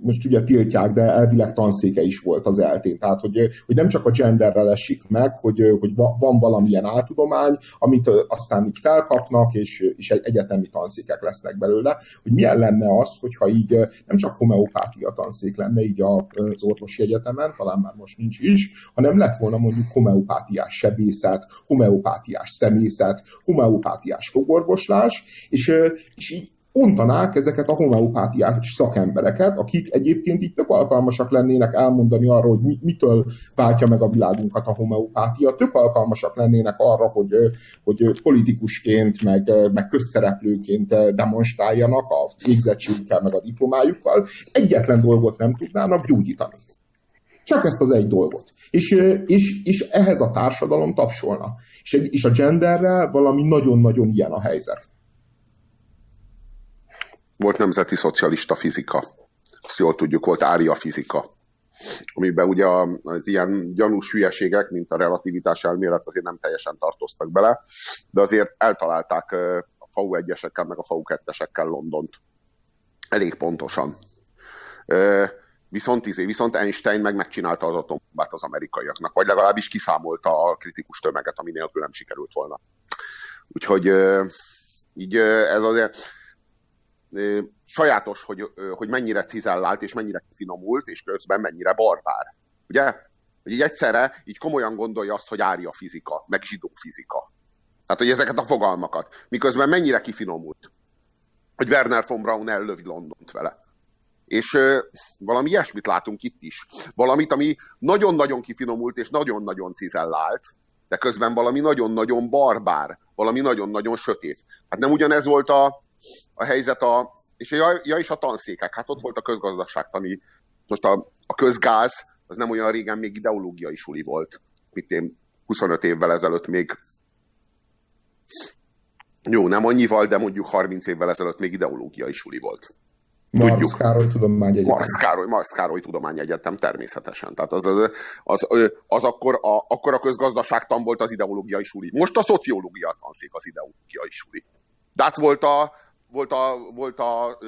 most ugye tiltják, de elvileg tanszéke is volt az eltén. Tehát, hogy, hogy nem csak a genderrel esik meg, hogy, hogy van valamilyen áltudomány, amit aztán így felkapnak, és, és egyetemi tanszékek lesznek belőle, hogy milyen lenne az, hogyha így nem csak homeopátia tanszék lenne így az orvosi egyetemen, talán már most nincs is, hanem lett volna mondjuk homeopátiás sebészet, homeopátiás szemészet, homeopátiás fogorvoslás, és, és így ontanák ezeket a homeopátiás szakembereket, akik egyébként itt tök alkalmasak lennének elmondani arról, hogy mitől váltja meg a világunkat a homeopátia, tök alkalmasak lennének arra, hogy, hogy politikusként, meg, meg közszereplőként demonstráljanak a végzettségükkel, meg a diplomájukkal. Egyetlen dolgot nem tudnának gyógyítani. Csak ezt az egy dolgot. És, és, és ehhez a társadalom tapsolna. És, egy, és a genderrel valami nagyon-nagyon ilyen a helyzet volt nemzeti szocialista fizika. Azt jól tudjuk, volt ária fizika amiben ugye az ilyen gyanús hülyeségek, mint a relativitás elmélet azért nem teljesen tartoztak bele, de azért eltalálták a FAU 1-esekkel, meg a FAU 2-esekkel Londont. Elég pontosan. Viszont, izé, viszont Einstein meg megcsinálta az atombombát az amerikaiaknak, vagy legalábbis kiszámolta a kritikus tömeget, ami nélkül nem sikerült volna. Úgyhogy így ez azért sajátos, hogy, hogy mennyire cizellált, és mennyire finomult, és közben mennyire barbár. Ugye? Hogy így egyszerre így komolyan gondolja azt, hogy árja fizika, meg zsidó fizika. Tehát, hogy ezeket a fogalmakat. Miközben mennyire kifinomult. Hogy Werner von Braun ellövi Londont vele. És ö, valami ilyesmit látunk itt is. Valamit, ami nagyon-nagyon kifinomult, és nagyon-nagyon cizellált, de közben valami nagyon-nagyon barbár, valami nagyon-nagyon sötét. Hát nem ugyanez volt a, a helyzet a, és ja, ja is a tanszékek, hát ott volt a közgazdaságtani, most a, a közgáz, az nem olyan régen még ideológiai suli volt, mint én 25 évvel ezelőtt még jó, nem annyival, de mondjuk 30 évvel ezelőtt még ideológiai suli volt. Marx Károly Tudományegyetem. Marx Károly, Marx Károly Tudományegyetem természetesen. Tehát az, az, az, az akkor, a, akkor a közgazdaságtan volt az ideológiai suli. Most a szociológia tanszék az ideológiai suli. De hát volt a, volt a, volt a,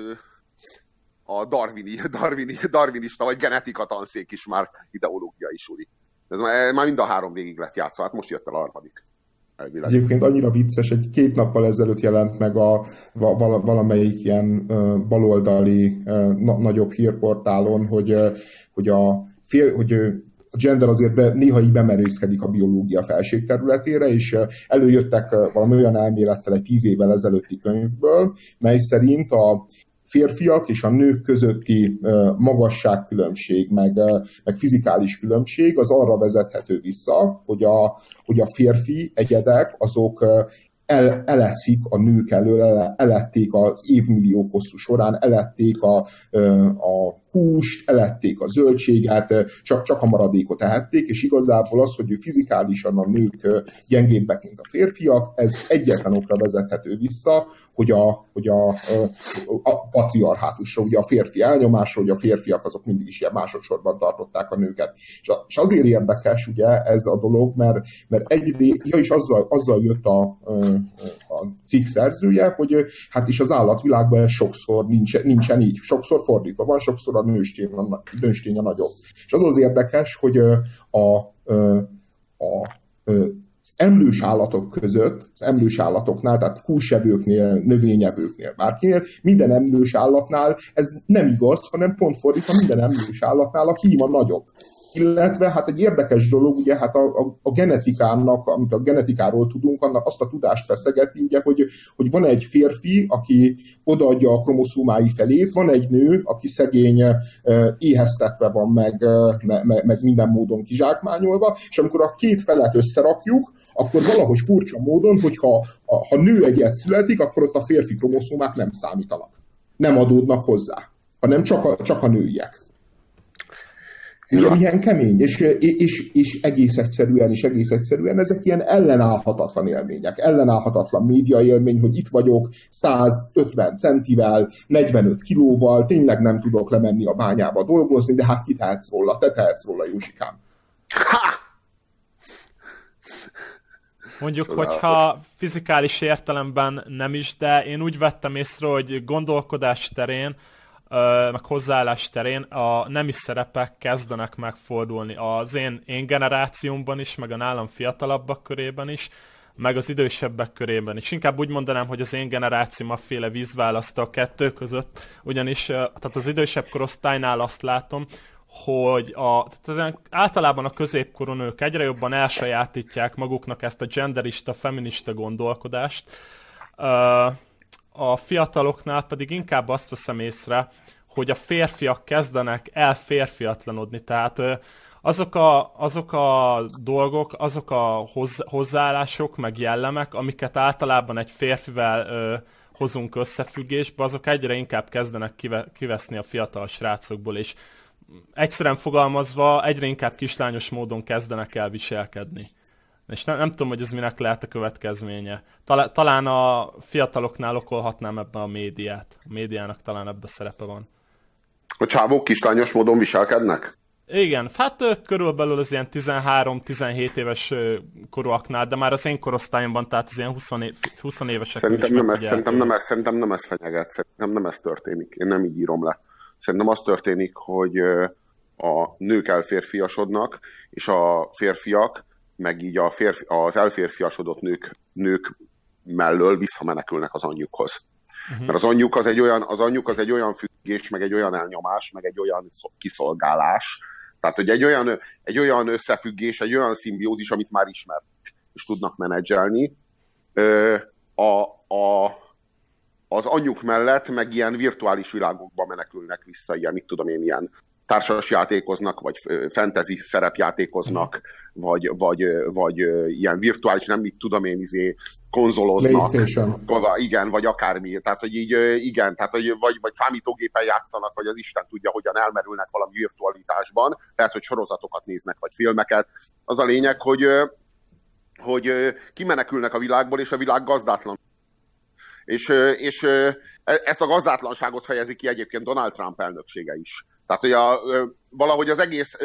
a darwini, darwini, darwinista vagy genetika tanszék is már ideológiai suli. Ez már, már mind a három végig lett játszva, hát most jött el a harmadik. Elvileg. Egyébként annyira vicces, egy két nappal ezelőtt jelent meg a valamelyik ilyen baloldali nagyobb hírportálon, hogy, hogy a fél, hogy a gender azért be, néha így bemerészkedik a biológia felség területére, és előjöttek valami olyan elmélettel egy tíz évvel ezelőtti könyvből, mely szerint a férfiak és a nők közötti magasságkülönbség, meg, meg fizikális különbség az arra vezethető vissza, hogy a, hogy a férfi egyedek azok el, eleszik a nők elől, elették az évmilliók hosszú során, elették a, a húst, elették a zöldséget, csak, csak a maradékot ehették, és igazából az, hogy fizikálisan a nők gyengébbek, mint a férfiak, ez egyetlen okra vezethető vissza, hogy a, hogy a, a patriarhátusra, ugye a férfi elnyomásra, hogy a férfiak azok mindig is ilyen másodszorban tartották a nőket. És azért érdekes ugye ez a dolog, mert, mert egyrészt, ja is azzal, azzal jött a, a cikk szerzője, hogy hát is az állatvilágban sokszor nincs, nincsen így, sokszor fordítva van, sokszor a nőstény a, nagyobb. És az az érdekes, hogy a, a, a az emlős állatok között, az emlős állatoknál, tehát húsevőknél, növényevőknél, bárkinél, minden emlős állatnál ez nem igaz, hanem pont fordítva minden emlős állatnál a híma nagyobb illetve hát egy érdekes dolog, ugye hát a, a, a genetikának, amit a genetikáról tudunk, annak azt a tudást feszegeti, ugye, hogy, hogy van egy férfi, aki odaadja a kromoszómái felét, van egy nő, aki szegény éheztetve van, meg, meg, meg minden módon kizsákmányolva, és amikor a két felet összerakjuk, akkor valahogy furcsa módon, hogyha ha nő egyet születik, akkor ott a férfi kromoszómák nem számítanak. Nem adódnak hozzá, hanem csak a, csak a nőiek. Ugye milyen kemény, és, és, és egész egyszerűen, és egész egyszerűen ezek ilyen ellenállhatatlan élmények, ellenállhatatlan média élmény, hogy itt vagyok 150 centivel, 45 kilóval, tényleg nem tudok lemenni a bányába dolgozni, de hát ki tehetsz róla, te tehetsz róla, Józsikám. Ha! Mondjuk, hogyha fizikális értelemben nem is, de én úgy vettem észre, hogy gondolkodás terén, meg hozzáállás terén a nemi szerepek kezdenek megfordulni az én, én generációmban is, meg a nálam fiatalabbak körében is, meg az idősebbek körében is. Inkább úgy mondanám, hogy az én generációm a féle vízválasztó a kettő között, ugyanis tehát az idősebb korosztálynál azt látom, hogy a, tehát általában a középkorú nők egyre jobban elsajátítják maguknak ezt a genderista, feminista gondolkodást, a fiataloknál pedig inkább azt veszem észre, hogy a férfiak kezdenek el férfiatlanodni, tehát azok a, azok a dolgok, azok a hoz, hozzáállások, meg jellemek, amiket általában egy férfivel ö, hozunk összefüggésbe, azok egyre inkább kezdenek kive, kiveszni a fiatal srácokból, és egyszerűen fogalmazva egyre inkább kislányos módon kezdenek el viselkedni. És nem, nem tudom, hogy ez minek lehet a következménye. Talán, talán a fiataloknál okolhatnám ebben a médiát. A médiának talán ebben szerepe van. A csávók kislányos módon viselkednek? Igen, hát körülbelül az ilyen 13-17 éves korúaknál, de már az én korosztályomban, tehát az ilyen 20, év, 20 évesek szerintem nem, ez, szerintem, nem, ez, szerintem nem ez fenyeget, szerintem nem ez történik. Én nem így írom le. Szerintem az történik, hogy a nők elférfiasodnak, és a férfiak meg így a férfi, az elférfiasodott nők, nők mellől visszamenekülnek az anyjukhoz. Uh-huh. Mert az anyjuk az egy olyan, az anyjuk az egy olyan függés, meg egy olyan elnyomás, meg egy olyan kiszolgálás. Tehát, hogy egy olyan, egy olyan összefüggés, egy olyan szimbiózis, amit már ismer és tudnak menedzselni. A, a, az anyjuk mellett meg ilyen virtuális világokba menekülnek vissza, ilyen, mit tudom én, ilyen társas játékoznak, vagy fantasy szerepjátékoznak, mm. vagy, vagy, vagy ilyen virtuális, nem mit tudom én, izé, konzoloznak. Igen, vagy akármi. Tehát, hogy így, igen, tehát, hogy vagy, vagy számítógépen játszanak, vagy az Isten tudja, hogyan elmerülnek valami virtualitásban. Lehet, hogy sorozatokat néznek, vagy filmeket. Az a lényeg, hogy, hogy kimenekülnek a világból, és a világ gazdátlan. És, és e, ezt a gazdátlanságot fejezi ki egyébként Donald Trump elnöksége is tehát, hogy a, valahogy az egész,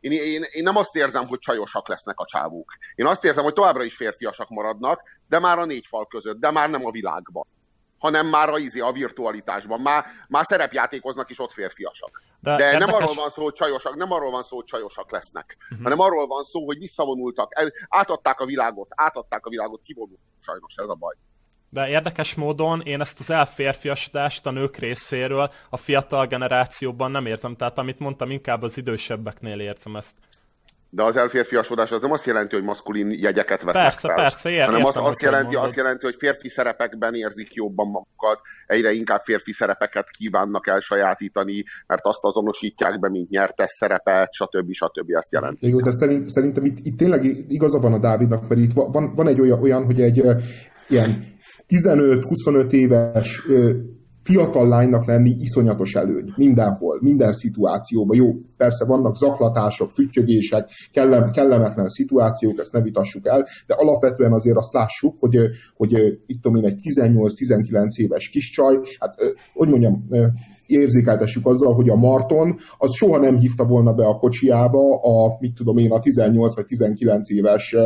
én, én, én nem azt érzem, hogy csajosak lesznek a csávók. Én azt érzem, hogy továbbra is férfiasak maradnak, de már a négy fal között, de már nem a világban hanem már a, izé, a virtualitásban. Már, már szerepjátékoznak is ott férfiasak. De, De nem arról van szó, hogy csajosak, nem arról van szó, hogy csajosak lesznek, uh-huh. hanem arról van szó, hogy visszavonultak, el, átadták a világot, átadták a világot, kivonultak. Sajnos ez a baj. De érdekes módon én ezt az elférfiasodást a nők részéről a fiatal generációban nem érzem. Tehát amit mondtam, inkább az idősebbeknél érzem ezt. De az elférfiasodás az nem azt jelenti, hogy maszkulin jegyeket vesznek persze, fel. Persze, ér, hanem az, azt, jelenti, azt jelenti, hogy férfi szerepekben érzik jobban magukat, egyre inkább férfi szerepeket kívánnak elsajátítani, mert azt azonosítják be, mint nyertes szerepet, stb. stb. ezt jelenti. Jó, de szerint, szerintem itt, itt tényleg igaza van a Dávidnak, mert itt van, van egy olyan, olyan hogy egy ilyen 15-25 éves fiatal lánynak lenni iszonyatos előny. Mindenhol, minden szituációban. Jó, persze vannak zaklatások, füttyögések, kellem, kellemetlen szituációk, ezt ne vitassuk el, de alapvetően azért azt lássuk, hogy, hogy itt tudom én, egy 18-19 éves kis csaj, hát hogy mondjam, érzékeltessük azzal, hogy a Marton az soha nem hívta volna be a kocsiába a, mit tudom én, a 18 vagy 19 éves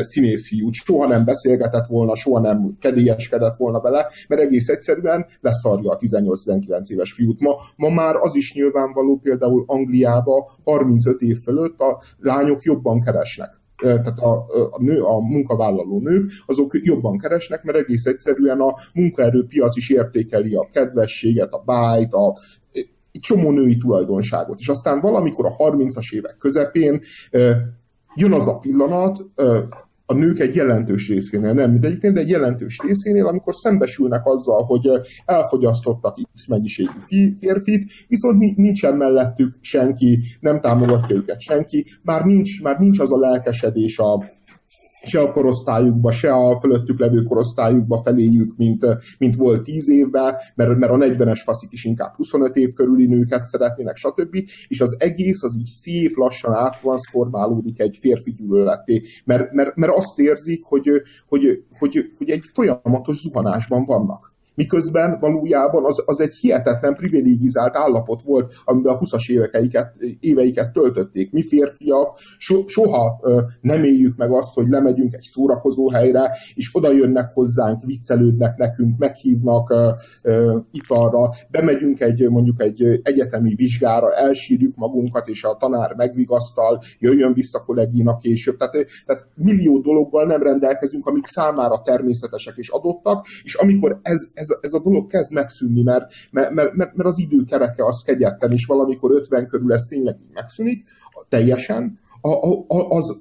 színészfiút. Soha nem beszélgetett volna, soha nem kedélyeskedett volna bele, mert egész egyszerűen leszarja a 18-19 éves fiút. Ma, ma már az is nyilvánvaló például Angliába 35 év fölött a lányok jobban keresnek tehát a, a, nő, a munkavállaló nők, azok jobban keresnek, mert egész egyszerűen a munkaerőpiac is értékeli a kedvességet, a bájt, a, csomó női tulajdonságot. És aztán valamikor a 30-as évek közepén jön az a pillanat, a nők egy jelentős részénél, nem mindegyiknél, de egy jelentős részénél, amikor szembesülnek azzal, hogy elfogyasztottak X mennyiségű férfit, viszont nincsen mellettük senki, nem támogatja őket senki, már nincs, már nincs az a lelkesedés a, se a korosztályukba, se a fölöttük levő korosztályukba feléjük, mint, mint volt 10 évben, mert, mert a 40-es faszik is inkább 25 év körüli nőket szeretnének, stb. És az egész az így szép lassan áttransformálódik egy férfi gyűlöleté, mert, mert, mert azt érzik, hogy, hogy, hogy, hogy egy folyamatos zuhanásban vannak miközben valójában az, az egy hihetetlen privilégizált állapot volt, amiben a 20-as éveiket, éveiket töltötték. Mi férfiak so, soha nem éljük meg azt, hogy lemegyünk egy szórakozó helyre, és oda jönnek hozzánk, viccelődnek nekünk, meghívnak italra, bemegyünk egy mondjuk egy egyetemi vizsgára, elsírjuk magunkat, és a tanár megvigasztal, jöjjön vissza kolléginak később. Tehát, tehát millió dologgal nem rendelkezünk, amik számára természetesek és adottak, és amikor ez, ez, ez a dolog kezd megszűnni, mert, mert, mert, mert az idő kereke az kegyetlen, és valamikor 50 körül ez tényleg megszűnik, teljesen, a, a, az,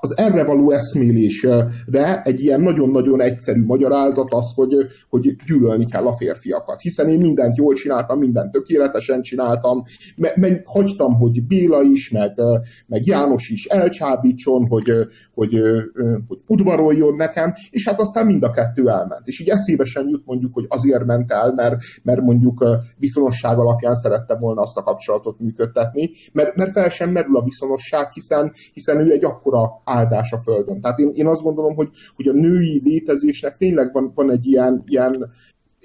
az erre való eszmélésre egy ilyen nagyon-nagyon egyszerű magyarázat az, hogy, hogy gyűlölni kell a férfiakat. Hiszen én mindent jól csináltam, mindent tökéletesen csináltam, me, me, hagytam, hogy Béla is, meg, meg János is elcsábítson, hogy, hogy, hogy udvaroljon nekem, és hát aztán mind a kettő elment. És így eszébe sem jut mondjuk, hogy azért ment el, mert, mert mondjuk viszonosság alapján szerette volna azt a kapcsolatot működtetni, mert, mert fel sem merül a viszonosság, hiszen, hiszen ő egy akkora áldás a Földön. Tehát én, én azt gondolom, hogy, hogy a női létezésnek tényleg van, van egy ilyen, ilyen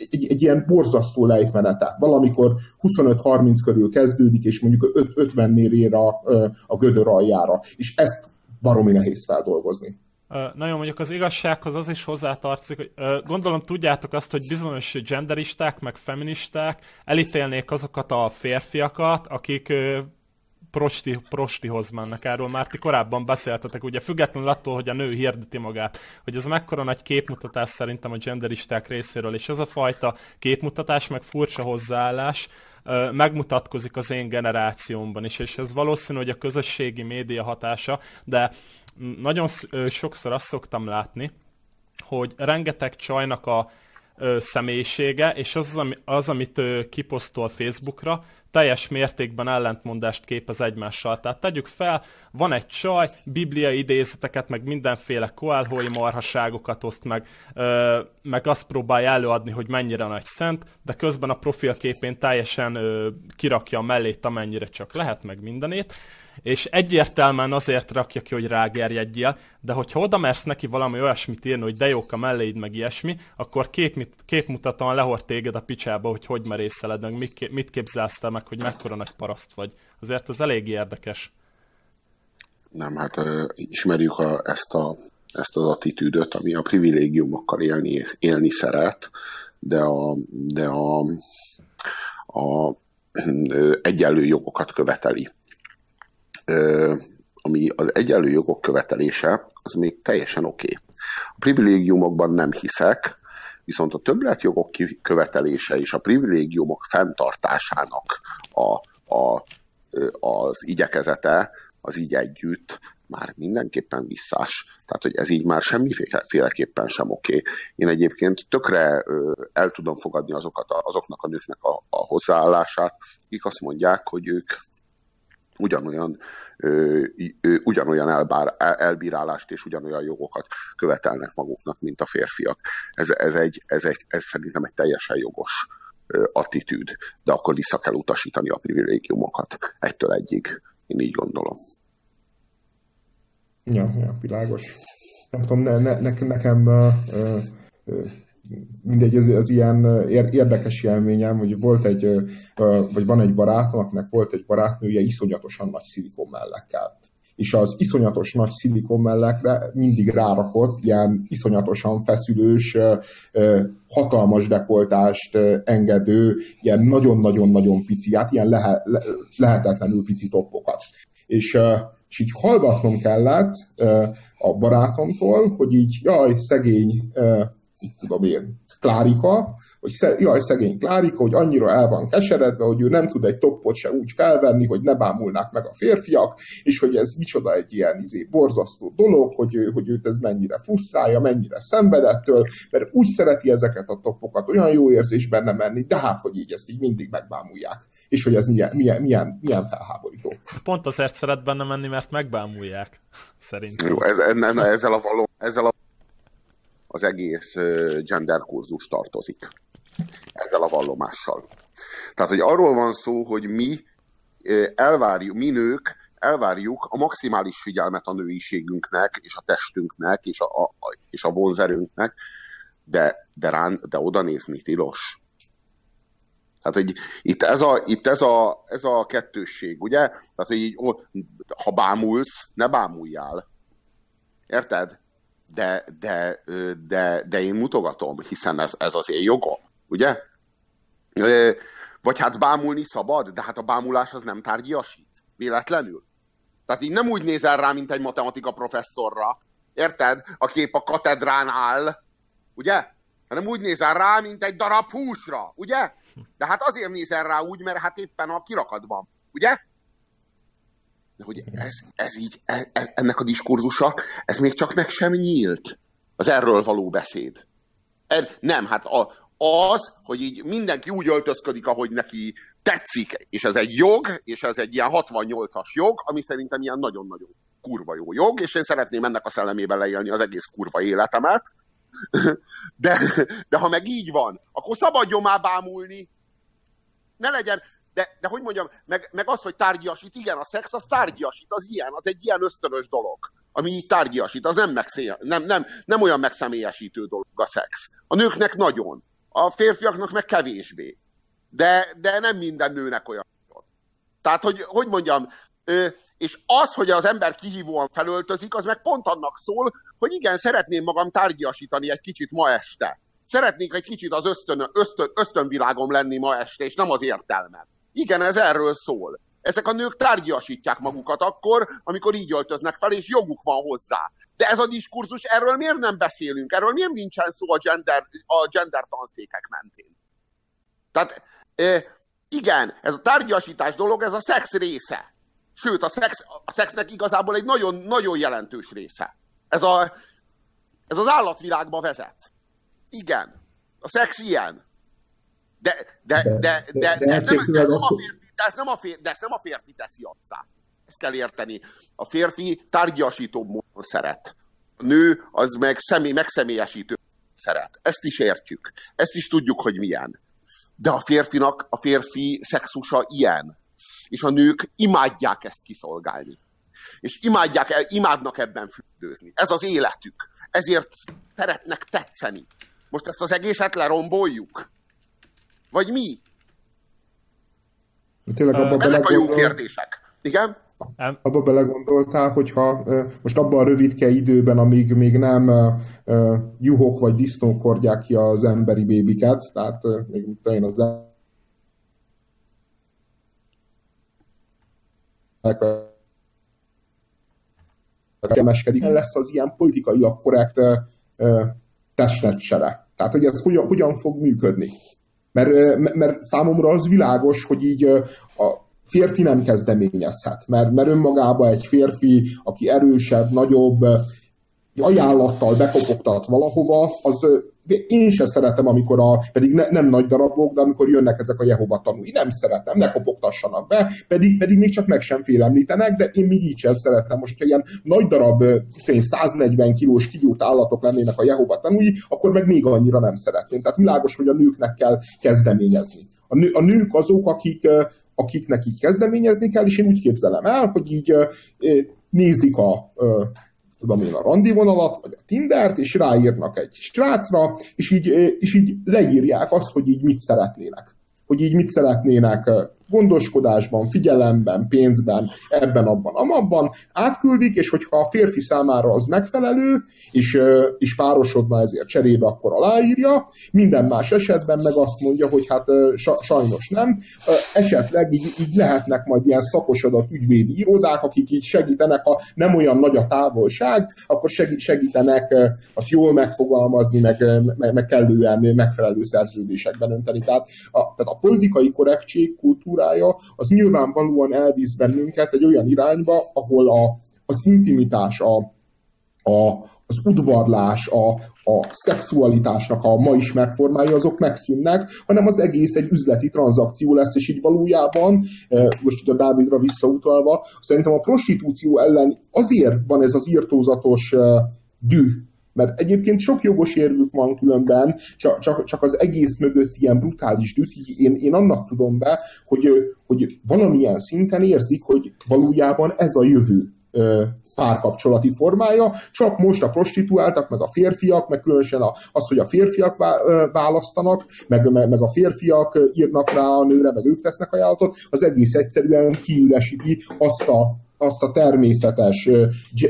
egy, egy ilyen borzasztó lejtmenete. Valamikor 25-30 körül kezdődik, és mondjuk 50-nél ér a, a gödör aljára. És ezt baromi nehéz feldolgozni. Na jó, mondjuk az igazsághoz az is hozzátartozik, hogy gondolom tudjátok azt, hogy bizonyos genderisták, meg feministák elítélnék azokat a férfiakat, akik prosti, prostihoz mennek. Erről már ti korábban beszéltetek, ugye függetlenül attól, hogy a nő hirdeti magát, hogy ez mekkora nagy képmutatás szerintem a genderisták részéről, és ez a fajta képmutatás, meg furcsa hozzáállás, megmutatkozik az én generációmban is, és ez valószínű, hogy a közösségi média hatása, de nagyon sokszor azt szoktam látni, hogy rengeteg csajnak a személyisége, és az, az amit kiposztol Facebookra, teljes mértékben ellentmondást képez egymással. Tehát tegyük fel, van egy csaj, bibliai idézeteket, meg mindenféle koálhói marhaságokat oszt meg, ö, meg azt próbálja előadni, hogy mennyire nagy szent, de közben a profilképén teljesen ö, kirakja a mellét, amennyire csak lehet, meg mindenét és egyértelműen azért rakja ki, hogy rágerjedjél, de hogyha oda mersz neki valami olyasmit írni, hogy de jók a melléid, meg ilyesmi, akkor kép, képmutatóan lehord téged a picsába, hogy hogy merészeled, meg mit, mit képzelsz meg, hogy mekkora nagy paraszt vagy. Azért ez elég érdekes. Nem, hát ismerjük a, ezt, a, ezt az attitűdöt, ami a privilégiumokkal élni, élni szeret, de a, de a, a egyenlő jogokat követeli ami az egyenlő jogok követelése, az még teljesen oké. Okay. A privilégiumokban nem hiszek, viszont a többletjogok követelése és a privilégiumok fenntartásának a, a, az igyekezete, az így együtt már mindenképpen visszás. Tehát, hogy ez így már semmiféleképpen sem oké. Okay. Én egyébként tökre el tudom fogadni azokat azoknak a nőknek a, a hozzáállását, akik azt mondják, hogy ők ugyanolyan, ö, ö, ugyanolyan elbár, elbírálást és ugyanolyan jogokat követelnek maguknak, mint a férfiak. Ez, ez, egy, ez, egy, ez szerintem egy teljesen jogos attitűd, de akkor vissza kell utasítani a privilégiumokat. Egytől egyig. Én így gondolom. Ja, ja világos. Nem tudom, ne, ne, ne, nekem uh, uh, mindegy, ez, ez ilyen érdekes élményem, hogy volt egy, vagy van egy barátom, akinek volt egy barátnője iszonyatosan nagy szilikon mellekkel. És az iszonyatos nagy szilikon mellekre mindig rárakott ilyen iszonyatosan feszülős, hatalmas dekoltást engedő, ilyen nagyon-nagyon-nagyon pici, hát ilyen lehe, lehetetlenül pici toppokat. És és így hallgatnom kellett a barátomtól, hogy így, jaj, szegény mit tudom én, Klárika, hogy jaj, szegény Klárika, hogy annyira el van keseredve, hogy ő nem tud egy toppot se úgy felvenni, hogy ne bámulnák meg a férfiak, és hogy ez micsoda egy ilyen izé, borzasztó dolog, hogy, ő, hogy őt ez mennyire frusztrálja, mennyire szenvedettől, mert úgy szereti ezeket a toppokat, olyan jó érzés benne menni, de hát, hogy így ezt így mindig megbámulják és hogy ez milyen, milyen, milyen, milyen felháborító. Pont azért szeret benne menni, mert megbámulják, szerintem. Jó, ez, ezzel a való, ezzel a az egész gender kurzus tartozik ezzel a vallomással. Tehát, hogy arról van szó, hogy mi elvárjuk, mi nők elvárjuk a maximális figyelmet a nőiségünknek, és a testünknek, és a, a, és a vonzerőnknek, de, de, rán, de oda nézni tilos. Tehát, hogy itt ez a, itt ez a, ez a kettősség, ugye? Tehát, hogy így, ha bámulsz, ne bámuljál. Érted? De, de, de, de én mutogatom, hiszen ez, ez az én jogom, ugye? Vagy hát bámulni szabad, de hát a bámulás az nem tárgyiasít. Véletlenül. Tehát így nem úgy nézel rá, mint egy matematika professzorra, érted? A kép a katedrán áll, ugye? Hanem úgy nézel rá, mint egy darab húsra, ugye? De hát azért nézel rá úgy, mert hát éppen a kirakatban, ugye? De hogy ez, ez így, ez, e, ennek a diskurzusa, ez még csak meg sem nyílt. Az erről való beszéd. Er, nem, hát a, az, hogy így mindenki úgy öltözködik, ahogy neki tetszik, és ez egy jog, és ez egy ilyen 68-as jog, ami szerintem ilyen nagyon-nagyon kurva jó jog, és én szeretném ennek a szellemében leélni az egész kurva életemet, [LAUGHS] de, de ha meg így van, akkor szabadjon már bámulni. Ne legyen, de, de hogy mondjam, meg, meg az, hogy tárgyasít, igen, a szex az tárgyasít, az ilyen, az egy ilyen ösztönös dolog, ami így tárgyasít, az nem, megszél, nem, nem, nem olyan megszemélyesítő dolog a szex. A nőknek nagyon, a férfiaknak meg kevésbé. De, de nem minden nőnek olyan. Tehát, hogy, hogy mondjam, és az, hogy az ember kihívóan felöltözik, az meg pont annak szól, hogy igen, szeretném magam tárgyasítani egy kicsit ma este. Szeretnék egy kicsit az ösztön, ösztön, ösztönvilágom lenni ma este, és nem az értelmem. Igen, ez erről szól. Ezek a nők tárgyasítják magukat akkor, amikor így öltöznek fel, és joguk van hozzá. De ez a diskurzus, erről miért nem beszélünk? Erről miért nincsen szó a gender, a gender tanszékek mentén? Tehát igen, ez a tárgyasítás dolog, ez a szex része. Sőt, a, szex, a szexnek igazából egy nagyon, nagyon jelentős része. Ez, a, ez az állatvilágba vezet. Igen, a szex ilyen. De, de, de, de, de, de, ez, nem, de, ez nem a férfi, de, ez nem a férfi, de ezt nem a férfi teszi azzá. Ezt kell érteni. A férfi tárgyasító módon szeret. A nő az meg személy, megszemélyesítő szeret. Ezt is értjük. Ezt is tudjuk, hogy milyen. De a férfinak, a férfi szexusa ilyen. És a nők imádják ezt kiszolgálni. És imádják, imádnak ebben fürdőzni. Ez az életük. Ezért szeretnek tetszeni. Most ezt az egészet leromboljuk? Vagy mi? Tényleg abba Ezek a jó kérdések. Igen? Abba belegondoltál, hogyha most abban a rövidke időben, amíg még nem juhok vagy disznók hordják ki az emberi bébiket, tehát még én az kemeskedik, lesz az ilyen politikailag korrekt testnetsere. Tehát, hogy ez hogyan, hogyan fog működni. Mert, mert számomra az világos, hogy így a férfi nem kezdeményezhet, mert, mert önmagában egy férfi, aki erősebb, nagyobb, ajánlattal bekopogtat valahova, az én sem szeretem, amikor a, pedig ne, nem nagy darabok, de amikor jönnek ezek a Jehova tanúi. Nem szeretem, ne kopogtassanak be, pedig, pedig még csak meg sem félemlítenek, de én még így sem szeretem. Most, hogyha ilyen nagy darab, 140 kilós kigyúrt állatok lennének a Jehova tanúi, akkor meg még annyira nem szeretném. Tehát világos, hogy a nőknek kell kezdeményezni. A, nő, a nők azok, akik, akiknek így kezdeményezni kell, és én úgy képzelem el, hogy így nézik a tudom én, a randi vonalat, vagy a Tindert, és ráírnak egy srácra, és így, és így leírják azt, hogy így mit szeretnének. Hogy így mit szeretnének gondoskodásban, figyelemben, pénzben, ebben, abban, amabban átküldik, és hogyha a férfi számára az megfelelő, és, és párosodna ezért cserébe, akkor aláírja, minden más esetben meg azt mondja, hogy hát sajnos nem. Esetleg így, így lehetnek majd ilyen szakosodott ügyvédi irodák, akik így segítenek, ha nem olyan nagy a távolság, akkor segítenek azt jól megfogalmazni, meg, meg, meg kellően megfelelő szerződésekben önteni. Tehát a, tehát a politikai korrektség kultúra kultúrája, az nyilvánvalóan elvisz bennünket egy olyan irányba, ahol a, az intimitás, a, a, az udvarlás, a, a szexualitásnak a ma ismert formája, azok megszűnnek, hanem az egész egy üzleti tranzakció lesz, és így valójában, eh, most itt a Dávidra visszautalva, szerintem a prostitúció ellen azért van ez az írtózatos eh, düh, mert egyébként sok jogos érvük van különben, csak, csak, csak az egész mögött ilyen brutális düt, én, én annak tudom be, hogy, hogy valamilyen szinten érzik, hogy valójában ez a jövő párkapcsolati formája, csak most a prostituáltak, meg a férfiak, meg különösen az, hogy a férfiak választanak, meg, meg, meg a férfiak írnak rá a nőre, meg ők tesznek ajánlatot, az egész egyszerűen kiüresíti azt a azt a természetes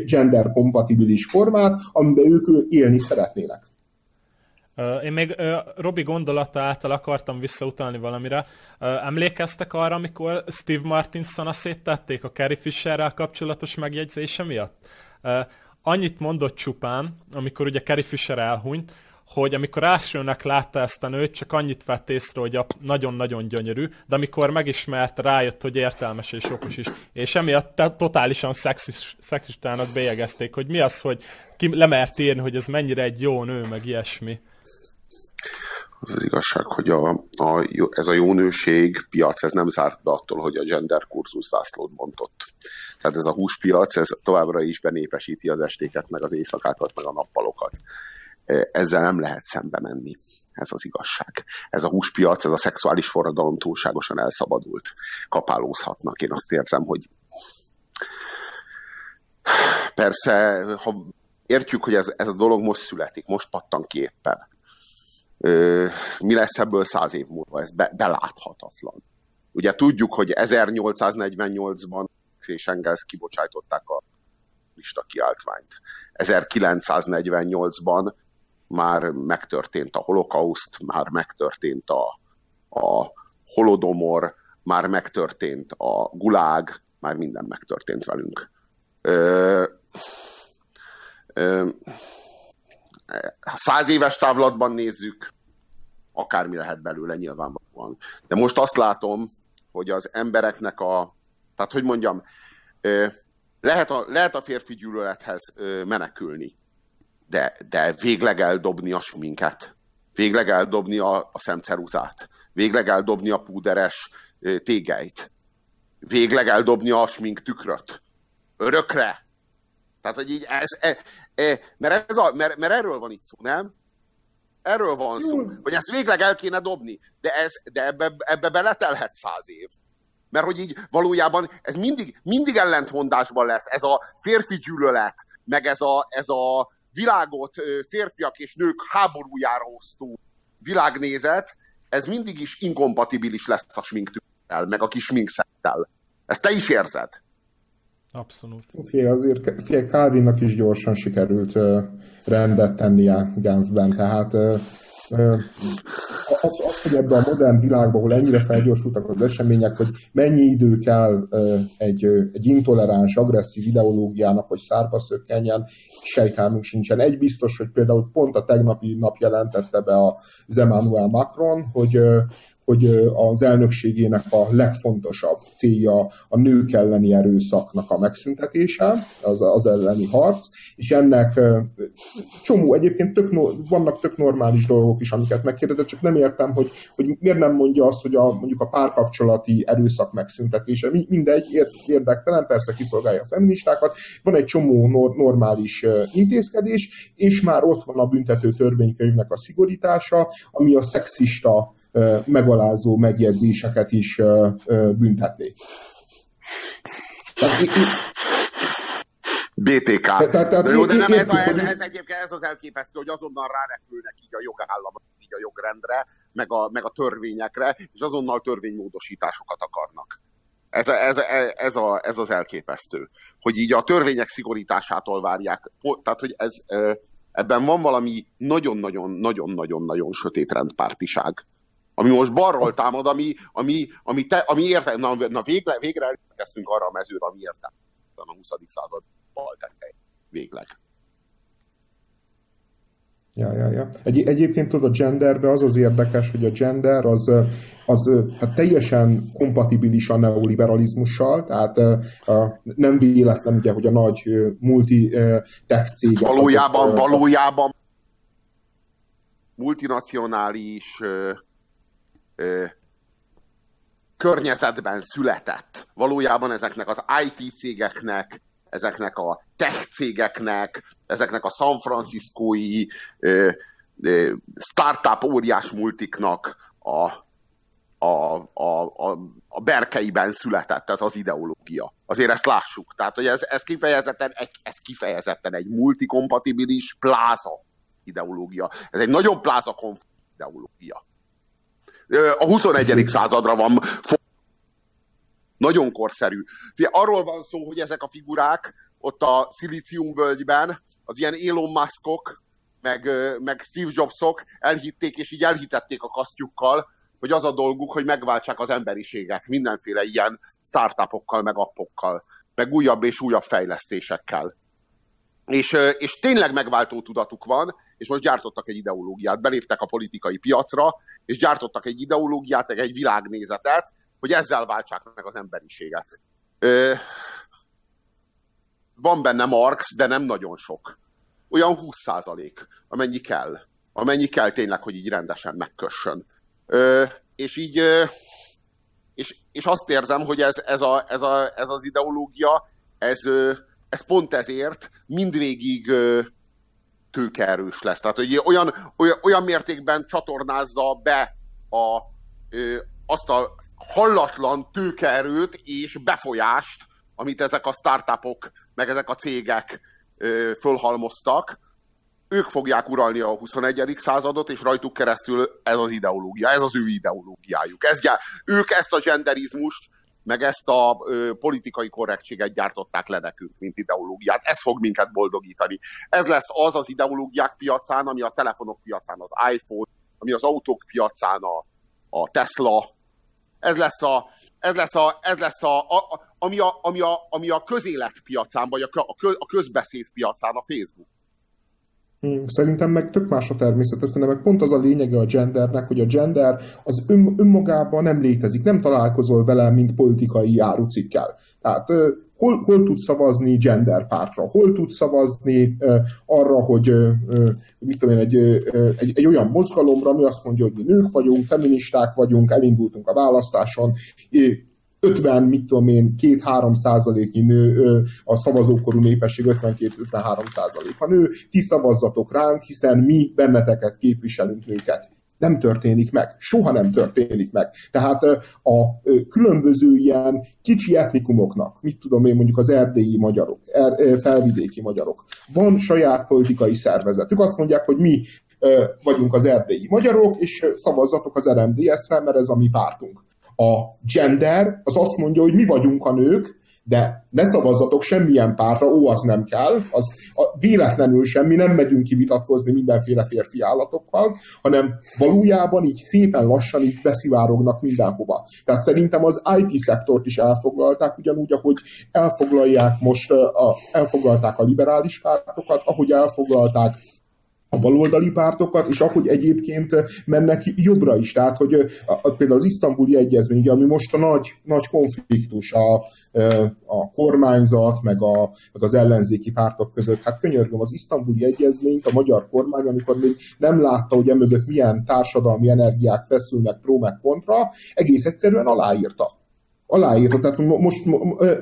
gender-kompatibilis formát, amiben ők élni szeretnének. Én még Robi gondolata által akartam visszautalni valamire. Emlékeztek arra, amikor Steve Martinson a széttették a Carrie Fisherrel kapcsolatos megjegyzése miatt? Annyit mondott csupán, amikor ugye Carrie Fisher elhunyt, hogy amikor elsőnek látta ezt a nőt, csak annyit vett észre, hogy nagyon-nagyon gyönyörű, de amikor megismerte, rájött, hogy értelmes és okos is. És emiatt totálisan szexis, szexistának bélyegezték, hogy mi az, hogy ki lemert írni, hogy ez mennyire egy jó nő, meg ilyesmi. Az az igazság, hogy a, a, ez a jó nőség piac, ez nem zárt be attól, hogy a gender kurzus zászlót bontott. Tehát ez a húspiac, ez továbbra is benépesíti az estéket, meg az éjszakákat, meg a nappalokat ezzel nem lehet szembe menni. Ez az igazság. Ez a húspiac, ez a szexuális forradalom túlságosan elszabadult. Kapálózhatnak. Én azt érzem, hogy persze, ha értjük, hogy ez, ez a dolog most születik, most pattan ki éppen. Mi lesz ebből száz év múlva? Ez be, beláthatatlan. Ugye tudjuk, hogy 1848-ban és Engels kibocsájtották a lista kiáltványt. 1948-ban már megtörtént a holokauszt, már megtörtént a, a holodomor, már megtörtént a gulág, már minden megtörtént velünk. Ö, ö, száz éves távlatban nézzük, akármi lehet belőle nyilvánvalóan. De most azt látom, hogy az embereknek a, tehát hogy mondjam, lehet a, lehet a férfi gyűlölethez menekülni de, de végleg eldobni a sminket, végleg eldobni a, a szemceruzát, végleg eldobni a púderes tégeit, végleg eldobni a smink tükröt. Örökre. Tehát, hogy így ez, e, e, mert, ez a, mert, mert erről van itt szó, nem? Erről van szó, hogy ezt végleg el kéne dobni, de, ez, de ebbe, ebbe beletelhet száz év. Mert hogy így valójában ez mindig, mindig ellentmondásban lesz, ez a férfi gyűlölet, meg ez a, ez a világot férfiak és nők háborújára osztó világnézet, ez mindig is inkompatibilis lesz a sminktűrrel, meg a kis sminkszettel. Ezt te is érzed? Abszolút. Fél, azért fél Calvinnak is gyorsan sikerült rendet tennie Genfben, tehát az, az, hogy ebben a modern világban, ahol ennyire felgyorsultak az események, hogy mennyi idő kell egy, egy intoleráns, agresszív ideológiának, hogy szárba szökkenjen, sejtelmünk sincsen. Egy biztos, hogy például pont a tegnapi nap jelentette be az Emmanuel Macron, hogy, hogy az elnökségének a legfontosabb célja a nők elleni erőszaknak a megszüntetése, az, az elleni harc, és ennek csomó, egyébként tök, vannak tök normális dolgok is, amiket megkérdezett, csak nem értem, hogy, hogy miért nem mondja azt, hogy a, mondjuk a párkapcsolati erőszak megszüntetése, mindegy, érdektelen, persze kiszolgálja a feministákat, van egy csomó nor, normális intézkedés, és már ott van a büntető törvénykönyvnek a szigorítása, ami a szexista megalázó megjegyzéseket is büntetné. BTK. Tehát, tehát, jó, de nem ez, a, ez, egyébként ez az elképesztő, hogy azonnal rárepülnek így a jogállam, így a jogrendre, meg a, meg a törvényekre, és azonnal törvénymódosításokat akarnak. Ez, ez, ez, ez, a, ez az elképesztő. Hogy így a törvények szigorításától várják. Tehát, hogy ez, ebben van valami nagyon-nagyon-nagyon-nagyon-nagyon sötét rendpártiság ami most balról támad, ami, ami, ami, te, ami érte, na, na végre, végre elkezdtünk arra a mezőre, ami érte a 20. század baltengely. Végleg. Ja, ja, ja. Egy, egyébként tudod, a genderbe az az érdekes, hogy a gender az, az hát teljesen kompatibilis a neoliberalizmussal, tehát uh, nem véletlen ugye, hogy a nagy multi tech cégek... Valójában, azok, valójában multinacionális környezetben született. Valójában ezeknek az IT cégeknek, ezeknek a tech cégeknek, ezeknek a San Franciscói startup óriás multiknak a, a, a, a, a berkeiben született ez az ideológia. Azért ezt lássuk. Tehát, hogy ez, ez, kifejezetten, egy, ez kifejezetten egy multikompatibilis pláza ideológia. Ez egy nagyon pláza ideológia a 21. századra van nagyon korszerű. Arról van szó, hogy ezek a figurák ott a völgyben, az ilyen Elon Muskok, meg, meg Steve Jobsok elhitték, és így elhitették a kasztjukkal, hogy az a dolguk, hogy megváltsák az emberiséget mindenféle ilyen startupokkal, meg appokkal, meg újabb és újabb fejlesztésekkel. És, és tényleg megváltó tudatuk van, és most gyártottak egy ideológiát, beléptek a politikai piacra, és gyártottak egy ideológiát, egy világnézetet, hogy ezzel váltsák meg az emberiséget. Ö, van benne Marx, de nem nagyon sok. Olyan 20 százalék, amennyi kell. Amennyi kell tényleg, hogy így rendesen megkössön. Ö, és így, és, és azt érzem, hogy ez, ez, a, ez, a, ez az ideológia, ez, ez pont ezért mindvégig tőkeerős lesz. Tehát hogy olyan, olyan, mértékben csatornázza be a, azt a hallatlan tőkeerőt és befolyást, amit ezek a startupok, meg ezek a cégek fölhalmoztak, ők fogják uralni a 21. századot, és rajtuk keresztül ez az ideológia, ez az ő ideológiájuk. Ez, ők ezt a genderizmust meg ezt a ö, politikai korrektséget gyártották le nekünk, mint ideológiát. Ez fog minket boldogítani. Ez lesz az az ideológiák piacán, ami a telefonok piacán az iPhone, ami az autók piacán a, a Tesla. Ez lesz a, ez lesz a, ez lesz a, a, ami, a, ami, a, ami a közélet piacán, vagy a, a, a közbeszéd piacán a Facebook. Hmm, szerintem meg tök más a természet, szerintem meg pont az a lényege a gendernek, hogy a gender az ön, önmagában nem létezik, nem találkozol vele, mint politikai árucikkel. Tehát hol, hol tudsz szavazni gender pártra, hol tudsz szavazni arra, hogy uh, mit tudom én, egy, egy, egy olyan mozgalomra, ami azt mondja, hogy mi nők vagyunk, feministák vagyunk, elindultunk a választáson, 50, mit tudom én, 2-3 százaléknyi nő, a szavazókorú népesség 52-53 százalék a nő, ti szavazzatok ránk, hiszen mi benneteket képviselünk nőket. Nem történik meg. Soha nem történik meg. Tehát a különböző ilyen kicsi etnikumoknak, mit tudom én, mondjuk az erdélyi magyarok, er, felvidéki magyarok, van saját politikai szervezetük. Azt mondják, hogy mi vagyunk az erdélyi magyarok, és szavazzatok az RMDS-re, mert ez a mi pártunk a gender az azt mondja, hogy mi vagyunk a nők, de ne szavazzatok semmilyen párra, ó, az nem kell, az a, véletlenül semmi, nem megyünk kivitatkozni mindenféle férfi állatokkal, hanem valójában így szépen lassan így beszivárognak mindenhova. Tehát szerintem az IT-szektort is elfoglalták, ugyanúgy, ahogy elfoglalják most, a, elfoglalták a liberális pártokat, ahogy elfoglalták a baloldali pártokat, és ahogy egyébként mennek jobbra is. Tehát, hogy a, a, például az isztambuli egyezmény, ami most a nagy, nagy konfliktus a, a kormányzat, meg, a, meg az ellenzéki pártok között. Hát könyörgöm, az isztambuli egyezményt a magyar kormány, amikor még nem látta, hogy emögött milyen társadalmi energiák feszülnek pró meg kontra, egész egyszerűen aláírta aláírta, tehát most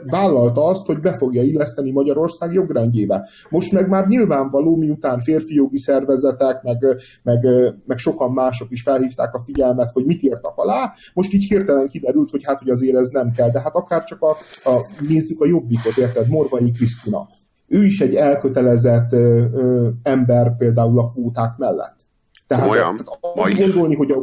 vállalta azt, hogy be fogja illeszteni Magyarország jogrendjébe. Most meg már nyilvánvaló, miután férfi jogi szervezetek, meg, meg, meg sokan mások is felhívták a figyelmet, hogy mit írtak alá, most így hirtelen kiderült, hogy hát, hogy azért ez nem kell, de hát akár csak a, a nézzük a jobbikot, érted, Morvai Krisztina. Ő is egy elkötelezett ö, ö, ember például a kvóták mellett. Tehát, Olyan, tehát gondolni, hogy a,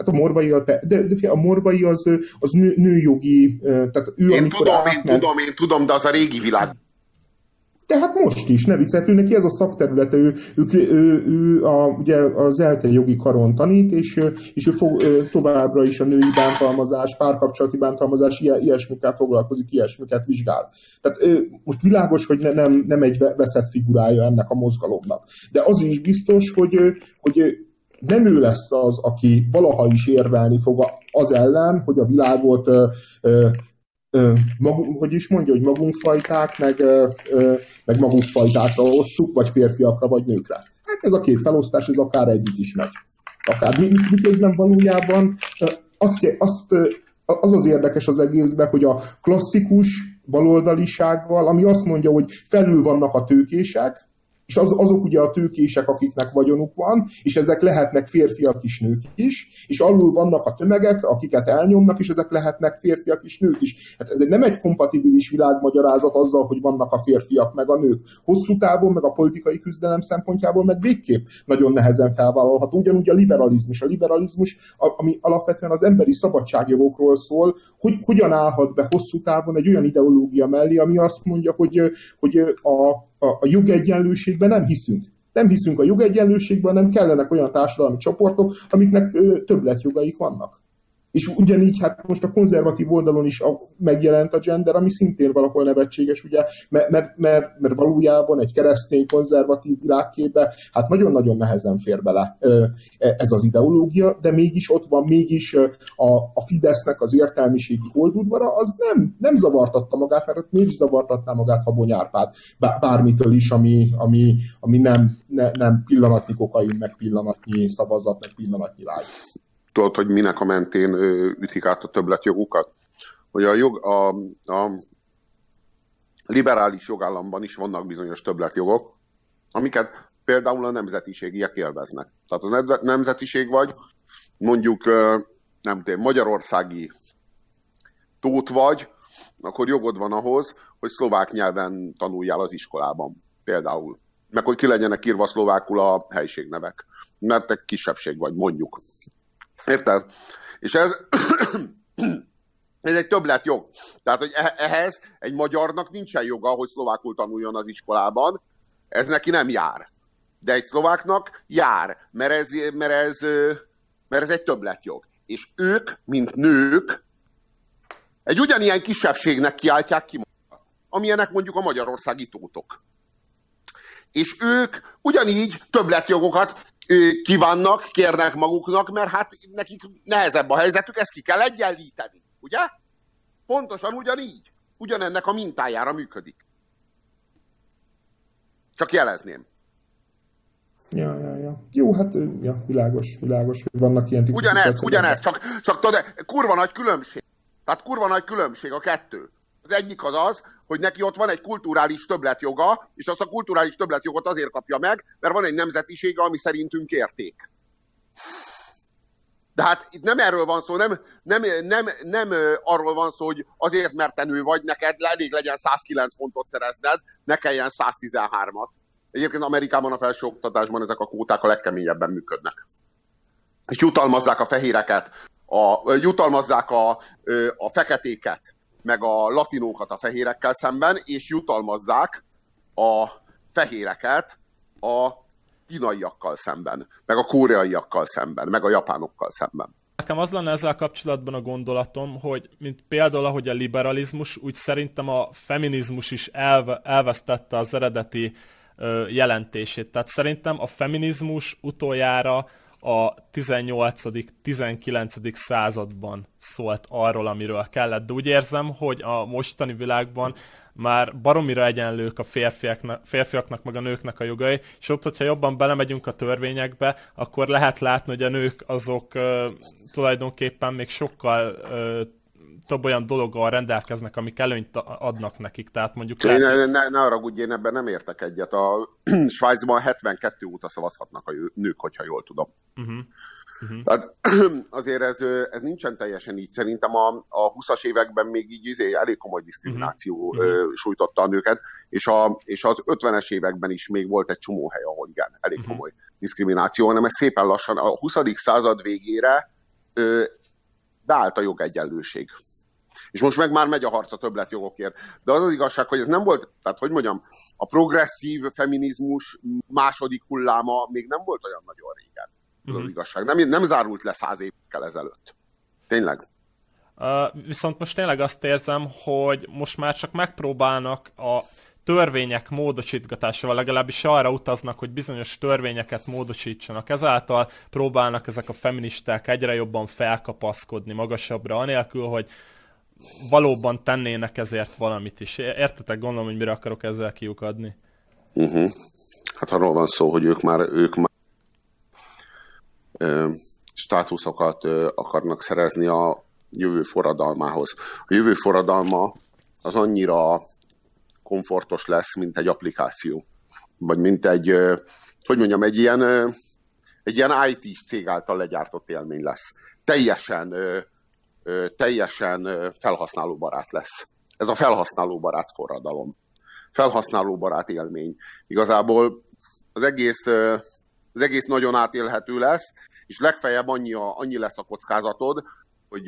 Hát a morvai, a, de, de a morvai az, az nő, nőjogi, tehát ő én amikor tudom, átment, én tudom, én tudom, de az a régi világ. De hát most is, ne viccelj, ő neki ez a szakterülete, ő, ő, ő, ő a, ugye az ELTE jogi karon tanít, és, és ő fog, továbbra is a női bántalmazás, párkapcsolati bántalmazás, ilyesmikkel foglalkozik, ilyesmiket vizsgál. Tehát most világos, hogy ne, nem, nem egy veszett figurája ennek a mozgalomnak. De az is biztos, hogy, hogy nem ő lesz az, aki valaha is érvelni fog az ellen, hogy a világot ö, ö, ö, magunk, hogy is mondja, hogy magunk fajták, meg, ö, meg magunk fajtákra osszuk, vagy férfiakra, vagy nőkre. Hát ez a két felosztás, ez akár együtt is megy. Akár miközben valójában azt, azt, az az érdekes az egészben, hogy a klasszikus baloldalisággal, ami azt mondja, hogy felül vannak a tőkések, és az, azok ugye a tőkések, akiknek vagyonuk van, és ezek lehetnek férfiak is, nők is, és alul vannak a tömegek, akiket elnyomnak, és ezek lehetnek férfiak is, nők is. Hát ez nem egy kompatibilis világmagyarázat azzal, hogy vannak a férfiak meg a nők. Hosszú távon, meg a politikai küzdelem szempontjából meg végképp nagyon nehezen felvállalható. Ugyanúgy a liberalizmus. A liberalizmus, ami alapvetően az emberi szabadságjogokról szól, hogy hogyan állhat be hosszú távon egy olyan ideológia mellé, ami azt mondja, hogy, hogy a, a, a jogegyenlőségben nem hiszünk. Nem hiszünk a jogegyenlőségben, nem kellenek olyan társadalmi csoportok, amiknek ö, többletjogaik vannak. És ugyanígy hát most a konzervatív oldalon is megjelent a gender, ami szintén valahol nevetséges, ugye, mert, mert, mert, mert valójában egy keresztény konzervatív világképbe hát nagyon-nagyon nehezen fér bele e, ez az ideológia, de mégis ott van, mégis a, a Fidesznek az értelmiségi holdudvara, az nem, nem zavartatta magát, mert ott miért zavartatná magát Habony Árpád? Bármitől is, ami, ami, ami nem, ne, nem pillanatnyi kokain, meg pillanatnyi szavazat, meg pillanatnyi lágy tudod, hogy minek a mentén ütik át a többletjogukat? Hogy a, jog, a, a liberális jogállamban is vannak bizonyos többletjogok, amiket például a nemzetiségiek élveznek. Tehát a nemzetiség vagy, mondjuk, nem tudom, magyarországi tót vagy, akkor jogod van ahhoz, hogy szlovák nyelven tanuljál az iskolában. Például. Meg hogy ki legyenek írva szlovákul a helységnevek. Mert te kisebbség vagy, mondjuk. Érted? És ez, [CLEARS THROAT] ez egy többletjog. Tehát, hogy e-, ehhez egy magyarnak nincsen joga, hogy szlovákul tanuljon az iskolában. Ez neki nem jár. De egy szlováknak jár, mert ez, mert ez, mert ez egy többletjog. És ők, mint nők, egy ugyanilyen kisebbségnek kiáltják ki amilyenek mondjuk a magyarországi tótok. És ők ugyanígy többletjogokat kívánnak, kérnek maguknak, mert hát nekik nehezebb a helyzetük, ezt ki kell egyenlíteni, ugye? Pontosan ugyanígy. Ugyanennek a mintájára működik. Csak jelezném. Ja, ja, ja. Jó, hát ja, világos, világos, hogy vannak ilyen típusú Ugyanez, ugyanez, csak, csak tudod, kurva nagy különbség. Tehát kurva nagy különbség a kettő. Az egyik az az, hogy neki ott van egy kulturális többletjoga, és azt a kulturális többletjogot azért kapja meg, mert van egy nemzetisége, ami szerintünk érték. De hát itt nem erről van szó, nem, nem, nem, nem arról van szó, hogy azért, mert te nő vagy, neked elég legyen 109 pontot szerezned, ne kelljen 113-at. Egyébként Amerikában a felsőoktatásban ezek a kóták a legkeményebben működnek. És jutalmazzák a fehéreket, a, jutalmazzák a, a feketéket, meg a latinókat a fehérekkel szemben, és jutalmazzák a fehéreket a kínaiakkal szemben, meg a koreaiakkal szemben, meg a japánokkal szemben. Nekem az lenne ezzel kapcsolatban a gondolatom, hogy mint például ahogy a liberalizmus, úgy szerintem a feminizmus is elve, elvesztette az eredeti jelentését. Tehát szerintem a feminizmus utoljára a 18.-19. században szólt arról, amiről kellett. De úgy érzem, hogy a mostani világban már baromira egyenlők a férfiaknak, férfiaknak meg a nőknek a jogai, és ott, hogyha jobban belemegyünk a törvényekbe, akkor lehet látni, hogy a nők azok uh, tulajdonképpen még sokkal uh, több olyan dologgal rendelkeznek, amik előnyt adnak nekik. Tehát mondjuk... Lehet... Ne, ne, ne úgy, én ebben nem értek egyet. A [CLEARS THROAT] Svájcban 72 óta szavazhatnak a nők, hogyha jól tudom. Uh-huh. Uh-huh. Tehát [CLEARS THROAT] azért ez, ez nincsen teljesen így. Szerintem a, a 20-as években még így izé, elég komoly diszkrimináció uh-huh. sújtotta a nőket, és, a, és az 50-es években is még volt egy csomó hely, ahol igen, elég uh-huh. komoly diszkrimináció, hanem ez szépen lassan a 20. század végére ö, beállt a jogegyenlőség. És most meg már megy a harc a többletjogokért. De az az igazság, hogy ez nem volt, tehát hogy mondjam, a progresszív feminizmus második hulláma még nem volt olyan nagyon régen. Ez uh-huh. az igazság. Nem, nem zárult le száz évekkel ezelőtt. Tényleg. Uh, viszont most tényleg azt érzem, hogy most már csak megpróbálnak a törvények módosítgatásával legalábbis arra utaznak, hogy bizonyos törvényeket módosítsanak. Ezáltal próbálnak ezek a feministák egyre jobban felkapaszkodni magasabbra, anélkül, hogy valóban tennének ezért valamit is. Értetek, gondolom, hogy mire akarok ezzel kiukadni. Uh-huh. Hát arról van szó, hogy ők már, ők már ö, státuszokat ö, akarnak szerezni a jövő forradalmához. A jövő forradalma az annyira komfortos lesz, mint egy applikáció. Vagy mint egy, ö, hogy mondjam, egy ilyen, ö, egy ilyen IT cég által legyártott élmény lesz. Teljesen ö, teljesen felhasználóbarát lesz. Ez a felhasználóbarát forradalom. Felhasználóbarát élmény. Igazából az egész, az egész nagyon átélhető lesz, és legfeljebb annyi, a, annyi lesz a kockázatod, hogy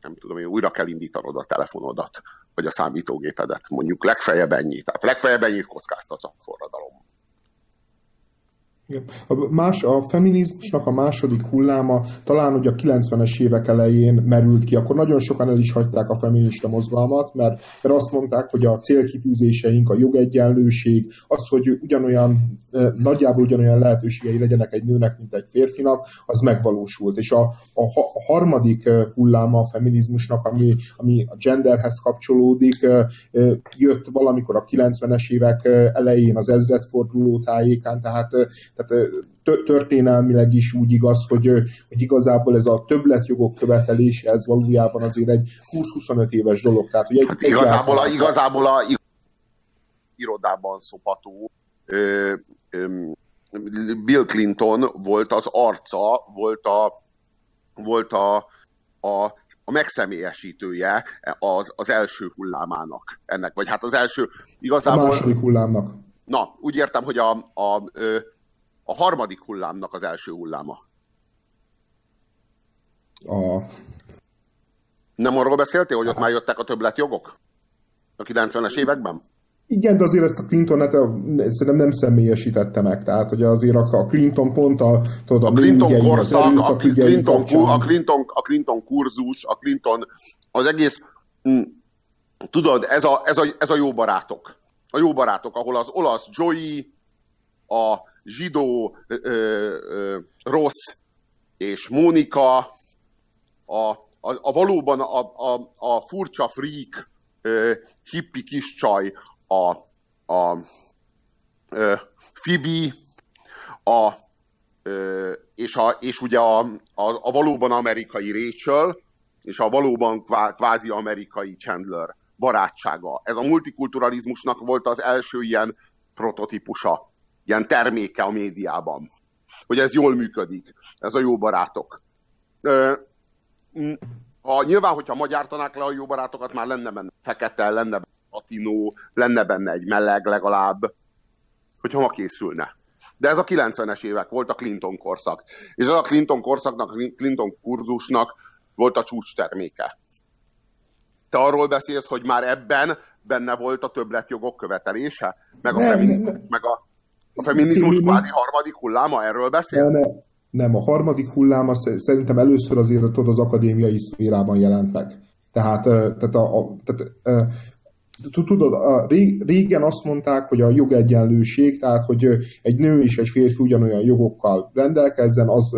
nem tudom, hogy újra kell indítanod a telefonodat, vagy a számítógépedet. Mondjuk legfeljebb ennyi. Tehát legfeljebb ennyit kockáztatsz a forradalom. A, más, a feminizmusnak a második hulláma talán ugye a 90-es évek elején merült ki, akkor nagyon sokan el is hagyták a feminista mozgalmat, mert, mert azt mondták, hogy a célkitűzéseink, a jogegyenlőség, az, hogy ugyanolyan, nagyjából ugyanolyan lehetőségei legyenek egy nőnek, mint egy férfinak, az megvalósult. És a, a, a harmadik hulláma a feminizmusnak, ami, ami a genderhez kapcsolódik, jött valamikor a 90-es évek elején az ezredforduló tájékán, tehát tehát történelmileg is úgy igaz, hogy, hogy igazából ez a többletjogok követelése, ez valójában azért egy 20-25 éves dolog. Tehát, hogy egy, hát igazából, a, igazából a irodában szopató ö, ö, Bill Clinton volt az arca, volt a, volt a, a, a megszemélyesítője az, az első hullámának ennek, vagy hát az első igazából... A második hullámnak. Na, úgy értem, hogy a, a, a a harmadik hullámnak az első hulláma. A... Nem arról beszéltél, hogy ott már jöttek a többletjogok? A 90-es években? Igen, de azért ezt a Clinton hát szerintem nem személyesítette meg. Tehát, hogy azért a Clinton pont a, tudod, a, a Clinton korszak, a Clinton, a, Clinton, a Clinton kurzus, a Clinton, az egész, hm, tudod, ez a, ez, a, ez a jó barátok. A jó barátok, ahol az olasz Joey, a zsidó ö, ö, rossz és Mónika, a, a, a valóban a, a, a furcsa freak ö, hippi kis csaj, a, a ö, Fibi, a, ö, és, a, és ugye a, a, a valóban amerikai Rachel, és a valóban kvázi amerikai Chandler barátsága. Ez a multikulturalizmusnak volt az első ilyen prototípusa ilyen terméke a médiában. Hogy ez jól működik, ez a jó barátok. Ha, nyilván, hogyha magyártanák le a jó barátokat, már lenne benne fekete, lenne benne latinó, lenne benne egy meleg legalább, hogyha ma készülne. De ez a 90-es évek volt a Clinton korszak. És ez a Clinton korszaknak, Clinton kurzusnak volt a csúcs terméke. Te arról beszélsz, hogy már ebben benne volt a többletjogok követelése? Meg a, nem, nem. meg a a feminizmus kvázi harmadik hulláma, erről beszél? Nem, nem, a harmadik hulláma szerintem először azért tudod, az akadémiai szférában jelent meg. Tehát, tehát, a, a, tehát tudod, a régen azt mondták, hogy a jogegyenlőség, tehát hogy egy nő és egy férfi ugyanolyan jogokkal rendelkezzen, az,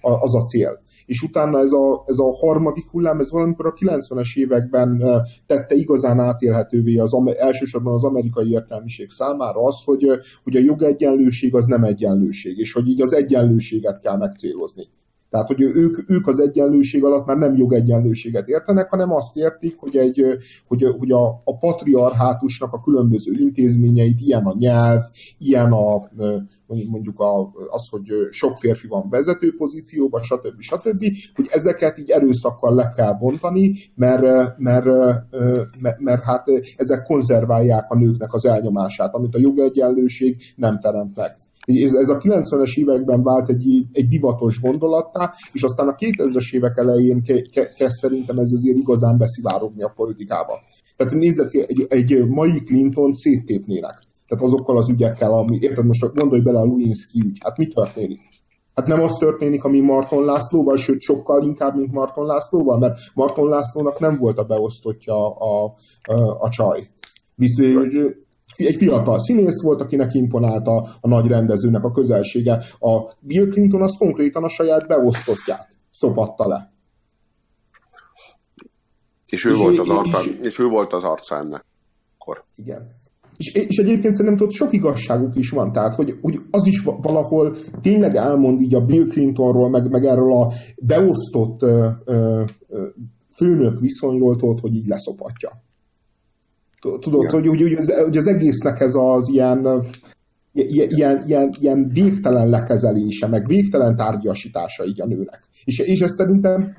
az a cél és utána ez a, ez a harmadik hullám, ez valamikor a 90-es években tette igazán átélhetővé az, elsősorban az amerikai értelmiség számára az, hogy, hogy a jogegyenlőség az nem egyenlőség, és hogy így az egyenlőséget kell megcélozni. Tehát, hogy ők, ők az egyenlőség alatt már nem jogegyenlőséget értenek, hanem azt értik, hogy, egy, hogy, hogy a, a patriarhátusnak a különböző intézményeit, ilyen a nyelv, ilyen a, mondjuk a, az, hogy sok férfi van vezető pozícióban, stb. stb., hogy ezeket így erőszakkal le kell bontani, mert, mert, mert, mert hát ezek konzerválják a nőknek az elnyomását, amit a jogegyenlőség nem teremt meg. Ez, ez a 90-es években vált egy, egy divatos gondolattá, és aztán a 2000-es évek elején kezd ke, szerintem ez azért igazán beszivárogni a politikába. Tehát nézzet, egy, egy mai Clinton széttépnének. Tehát azokkal az ügyekkel, ami, érted, most gondolj bele a Lewinsky ügy, hát mi történik? Hát nem az történik, ami Marton Lászlóval, sőt sokkal inkább, mint Marton Lászlóval, mert Marton Lászlónak nem volt a beosztottja a, a, a csaj. Viszont egy fiatal színész volt, akinek imponálta a nagy rendezőnek a közelsége. A Bill Clinton az konkrétan a saját beosztottját szopatta le. És ő, és volt, az arca, és, és ő volt az arca ennek. Akkor. Igen. És, és egyébként szerintem ott sok igazságuk is van, tehát hogy, hogy az is valahol tényleg elmond így a Bill Clintonról, meg, meg erről a beosztott ö, ö, főnök viszonyról, tudod, hogy így leszopatja. Tudod, hogy, hogy, hogy, az, hogy az egésznek ez az ilyen, ilyen, ilyen, ilyen végtelen lekezelése, meg végtelen tárgyasítása így a nőnek. És, és ez szerintem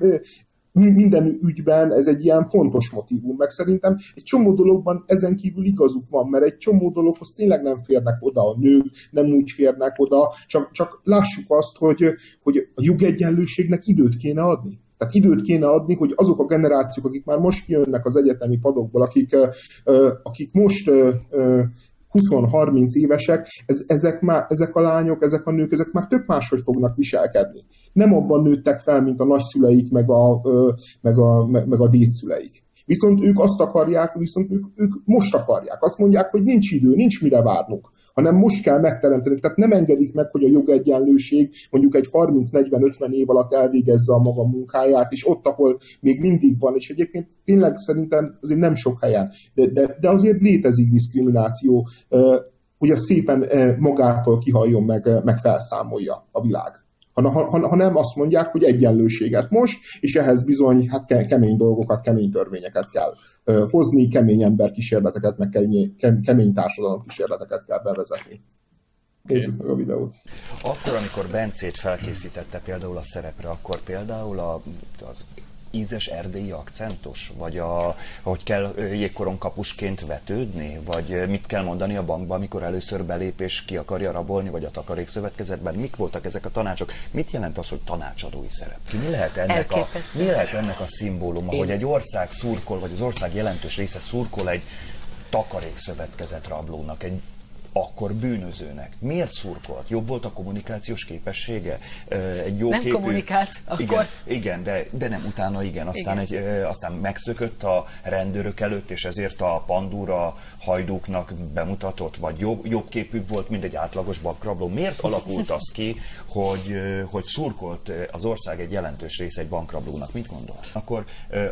minden ügyben ez egy ilyen fontos motivum, meg szerintem egy csomó dologban ezen kívül igazuk van, mert egy csomó dologhoz tényleg nem férnek oda a nők, nem úgy férnek oda, csak, csak lássuk azt, hogy, hogy a jogegyenlőségnek időt kéne adni. Tehát időt kéne adni, hogy azok a generációk, akik már most kijönnek az egyetemi padokból, akik, akik most 20-30 évesek, ez, ezek, már, ezek a lányok, ezek a nők, ezek már tök máshogy fognak viselkedni. Nem abban nőttek fel, mint a nagyszüleik, meg a, meg a, meg a dédszüleik. Viszont ők azt akarják, viszont ők, ők most akarják. Azt mondják, hogy nincs idő, nincs mire várnunk hanem most kell megteremteni. Tehát nem engedik meg, hogy a jogegyenlőség mondjuk egy 30-40-50 év alatt elvégezze a maga munkáját, és ott, ahol még mindig van, és egyébként tényleg szerintem azért nem sok helyen, de, de, de azért létezik diszkrimináció, hogy a szépen magától kihalljon meg, meg felszámolja a világ hanem azt mondják, hogy egyenlőséget most, és ehhez bizony hát kemény dolgokat, kemény törvényeket kell hozni, kemény emberkísérleteket, meg kemény, kemény társadalom kísérleteket kell bevezetni. Nézzük meg a videót. Akkor, amikor Bencét felkészítette például a szerepre, akkor például a, az ízes erdélyi akcentus? Vagy a, hogy kell jégkoron kapusként vetődni? Vagy mit kell mondani a bankba, amikor először belép és ki akarja rabolni, vagy a takarékszövetkezetben? Mik voltak ezek a tanácsok? Mit jelent az, hogy tanácsadói szerep? Mi lehet ennek, a, mi lehet ennek a szimbóluma, Én... hogy egy ország szurkol, vagy az ország jelentős része szurkol egy takarékszövetkezet rablónak, egy akkor bűnözőnek. Miért szurkolt? Jobb volt a kommunikációs képessége? Egy jó nem képű... kommunikált akkor. Igen, igen de, de nem, utána igen. Aztán, igen. Egy, aztán megszökött a rendőrök előtt, és ezért a pandúra hajdúknak bemutatott, vagy jobb, jobb képű volt, mint egy átlagos bankrabló. Miért alakult az ki, hogy, hogy szurkolt az ország egy jelentős része egy bankrablónak? Mit gondol? Akkor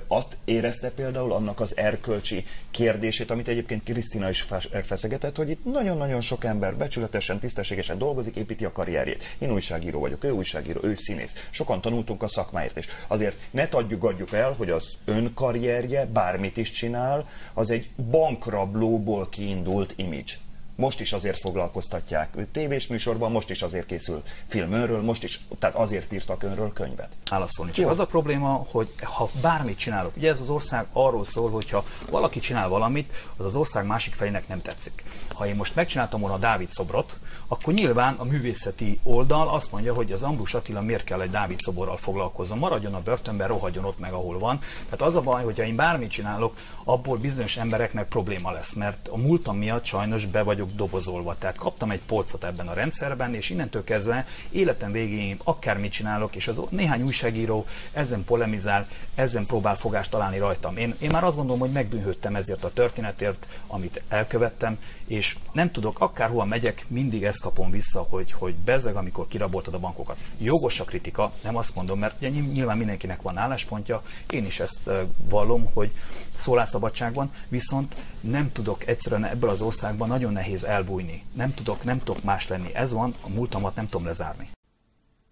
azt érezte például annak az erkölcsi kérdését, amit egyébként Krisztina is feszegetett, hogy itt nagyon-nagyon nagyon sok ember becsületesen, tisztességesen dolgozik, építi a karrierjét. Én újságíró vagyok, ő újságíró, ő színész. Sokan tanultunk a szakmáért is. Azért ne adjuk, adjuk el, hogy az ön karrierje, bármit is csinál, az egy bankrablóból kiindult image. Most is azért foglalkoztatják tévés műsorban, most is azért készül film önről, most is, tehát azért írtak önről könyvet. Válaszolni. Csak az a probléma, hogy ha bármit csinálok, ugye ez az ország arról szól, hogyha valaki csinál valamit, az az ország másik felének nem tetszik. Ha én most megcsináltam volna a Dávid szobrot, akkor nyilván a művészeti oldal azt mondja, hogy az Ambrus Attila miért kell egy Dávid szoborral foglalkozzon, maradjon a börtönben, rohadjon ott meg, ahol van. Tehát az a baj, hogyha én bármit csinálok, abból bizonyos embereknek probléma lesz, mert a múltam miatt sajnos be vagyok dobozolva. Tehát kaptam egy polcot ebben a rendszerben, és innentől kezdve életem végén akármit csinálok, és az néhány újságíró ezen polemizál, ezen próbál fogást találni rajtam. Én, én már azt gondolom, hogy megbűnhődtem ezért a történetért, amit elkövettem, és nem tudok, akárhova megyek, mindig ezt kapom vissza, hogy, hogy bezeg, amikor kiraboltad a bankokat. Jogos a kritika, nem azt mondom, mert ugye nyilván mindenkinek van álláspontja, én is ezt vallom, hogy szólásszabadság van, viszont nem tudok egyszerűen ebből az országban nagyon nehéz elbújni. Nem tudok, nem tudok más lenni. Ez van, a múltamat nem tudom lezárni.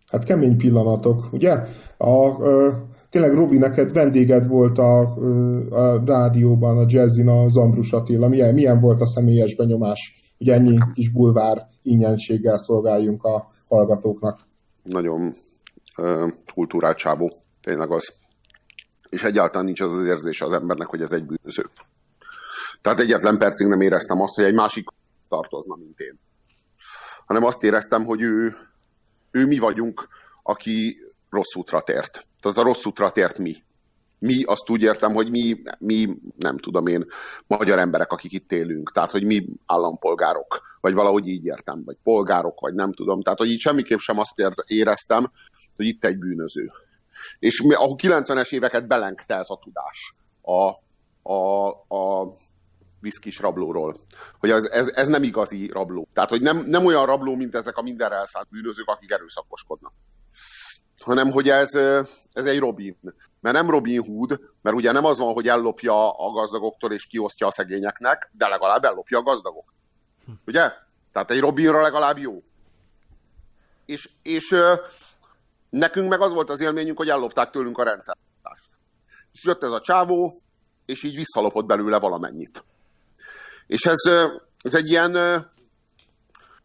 Hát kemény pillanatok, ugye? A, ö, tényleg Robi, neked vendéged volt a, a rádióban, a jazzin a Zambrus Attila. Milyen, milyen volt a személyes benyomás, hogy ennyi kis bulvár ingyenséggel szolgáljunk a hallgatóknak? Nagyon uh, kultúrált csábó, tényleg az. És egyáltalán nincs az az érzése az embernek, hogy ez egy bűnöző. Tehát egyetlen percig nem éreztem azt, hogy egy másik tartozna, mint én. Hanem azt éreztem, hogy ő, ő mi vagyunk, aki rossz útra tért. Tehát a rossz útra tért mi. Mi azt úgy értem, hogy mi, mi, nem tudom én, magyar emberek, akik itt élünk. Tehát, hogy mi állampolgárok, vagy valahogy így értem, vagy polgárok, vagy nem tudom. Tehát, hogy így semmiképp sem azt éreztem, hogy itt egy bűnöző. És a 90-es éveket belengte ez a tudás a, a, a viszkis rablóról. Hogy ez, ez, ez nem igazi rabló. Tehát, hogy nem, nem olyan rabló, mint ezek a mindenre elszállt bűnözők, akik erőszakoskodnak hanem hogy ez, ez egy Robin. Mert nem Robin Hood, mert ugye nem az van, hogy ellopja a gazdagoktól és kiosztja a szegényeknek, de legalább ellopja a gazdagok. Ugye? Tehát egy Robinra legalább jó. És, és nekünk meg az volt az élményünk, hogy ellopták tőlünk a rendszertást. És jött ez a csávó, és így visszalopott belőle valamennyit. És ez, ez egy ilyen,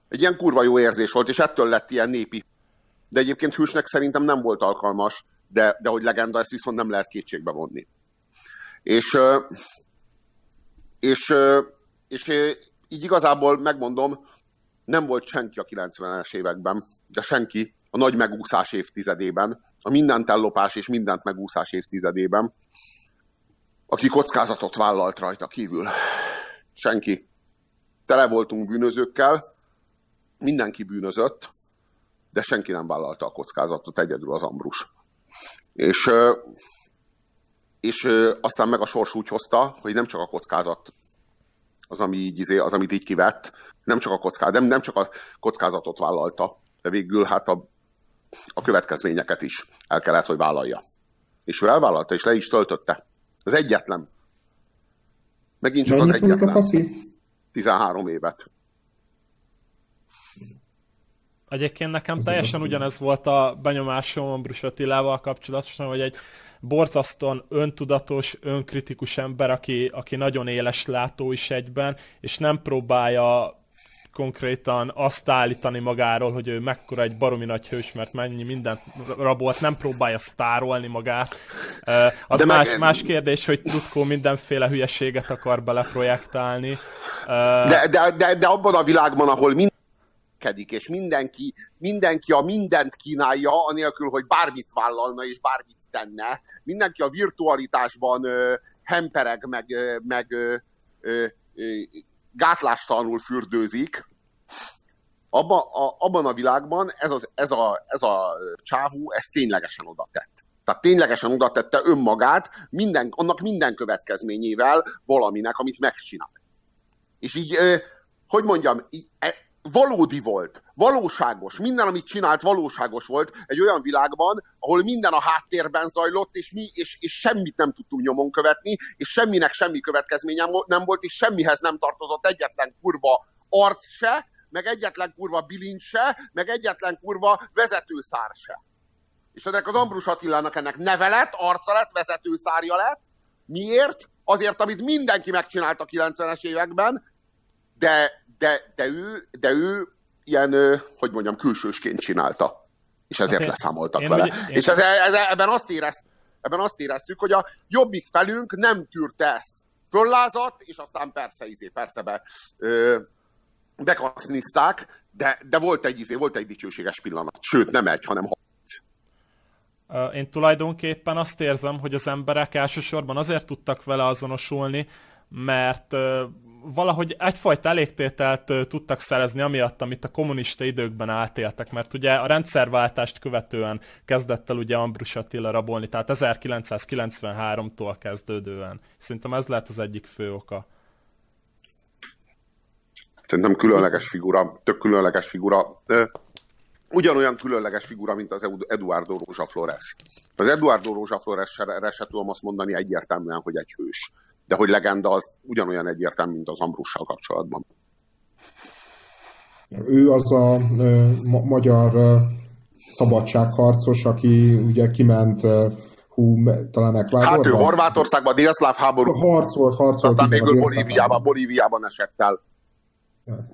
egy ilyen kurva jó érzés volt, és ettől lett ilyen népi de egyébként hősnek szerintem nem volt alkalmas, de, de hogy legenda, ezt viszont nem lehet kétségbe vonni. És, és, és így igazából megmondom, nem volt senki a 90-es években, de senki a nagy megúszás évtizedében, a mindent ellopás és mindent megúszás évtizedében, aki kockázatot vállalt rajta kívül. Senki. Tele voltunk bűnözőkkel, mindenki bűnözött, de senki nem vállalta a kockázatot, egyedül az Ambrus. És, és aztán meg a sors úgy hozta, hogy nem csak a kockázat az, ami így, izé, az amit így kivett, nem csak a kockázat, nem, nem csak a kockázatot vállalta, de végül hát a, a következményeket is el kellett, hogy vállalja. És ő elvállalta, és le is töltötte. Az egyetlen. Megint csak Mennyi az egyetlen. 13 évet. Egyébként nekem teljesen ugyanez volt a benyomásom Ambrus Attilával kapcsolatosan, hogy egy borzasztóan öntudatos, önkritikus ember, aki, aki nagyon éles látó is egyben, és nem próbálja konkrétan azt állítani magáról, hogy ő mekkora egy baromi nagy hős, mert mennyi mindent rabolt, nem próbálja sztárolni magát. Az De más, meg... más kérdés, hogy Tutkó mindenféle hülyeséget akar beleprojektálni. De, de, de, de abban a világban, ahol mind kedik, és mindenki, mindenki a mindent kínálja, anélkül, hogy bármit vállalna és bármit tenne. Mindenki a virtualitásban ö, hempereg, meg, ö, meg ö, ö, gátlástalanul fürdőzik. Abba, a, abban a világban ez, az, ez, a, ez a csávú, ez ténylegesen oda tett. Tehát ténylegesen oda tette önmagát, minden, annak minden következményével valaminek, amit megcsinál. És így, hogy mondjam, e, valódi volt, valóságos, minden, amit csinált, valóságos volt egy olyan világban, ahol minden a háttérben zajlott, és mi, és, és semmit nem tudtunk nyomon követni, és semminek semmi következménye nem volt, és semmihez nem tartozott egyetlen kurva arc se, meg egyetlen kurva bilincs se, meg egyetlen kurva vezetőszár se. És ennek az Ambrus Attilának ennek neve lett, arca lett, vezetőszárja lett. Miért? Azért, amit mindenki megcsinált a 90-es években, de, de, de, ő, de ő ilyen, hogy mondjam, külsősként csinálta. És ezért okay. leszámoltak én vele. Én... És ez, ez, ebben, azt érezt, ebben azt éreztük, hogy a jobbik felünk nem tűrte ezt. Föllázadt, és aztán persze, izé, persze be, ö, bekasznizták, de, de volt egy, izé, volt egy dicsőséges pillanat. Sőt, nem egy, hanem hat. Én tulajdonképpen azt érzem, hogy az emberek elsősorban azért tudtak vele azonosulni, mert valahogy egyfajta elégtételt tudtak szerezni amiatt, amit a kommunista időkben átéltek, mert ugye a rendszerváltást követően kezdett el ugye Ambrus Attila rabolni, tehát 1993-tól kezdődően. Szerintem ez lehet az egyik fő oka. Szerintem különleges figura, tök különleges figura. Ugyanolyan különleges figura, mint az Eduardo Rózsa Flores. Az Eduardo Rózsa Flores-re se tudom azt mondani egyértelműen, hogy egy hős de hogy legenda az ugyanolyan egyértelmű, mint az Ambrussal kapcsolatban. Ő az a ma- magyar szabadságharcos, aki ugye kiment hú, talán Ekvádorban. Hát ő Horvátországban, délszláv háború. Harcolt, harcolt. Aztán végül Bolíviában, Bolíviában esett el.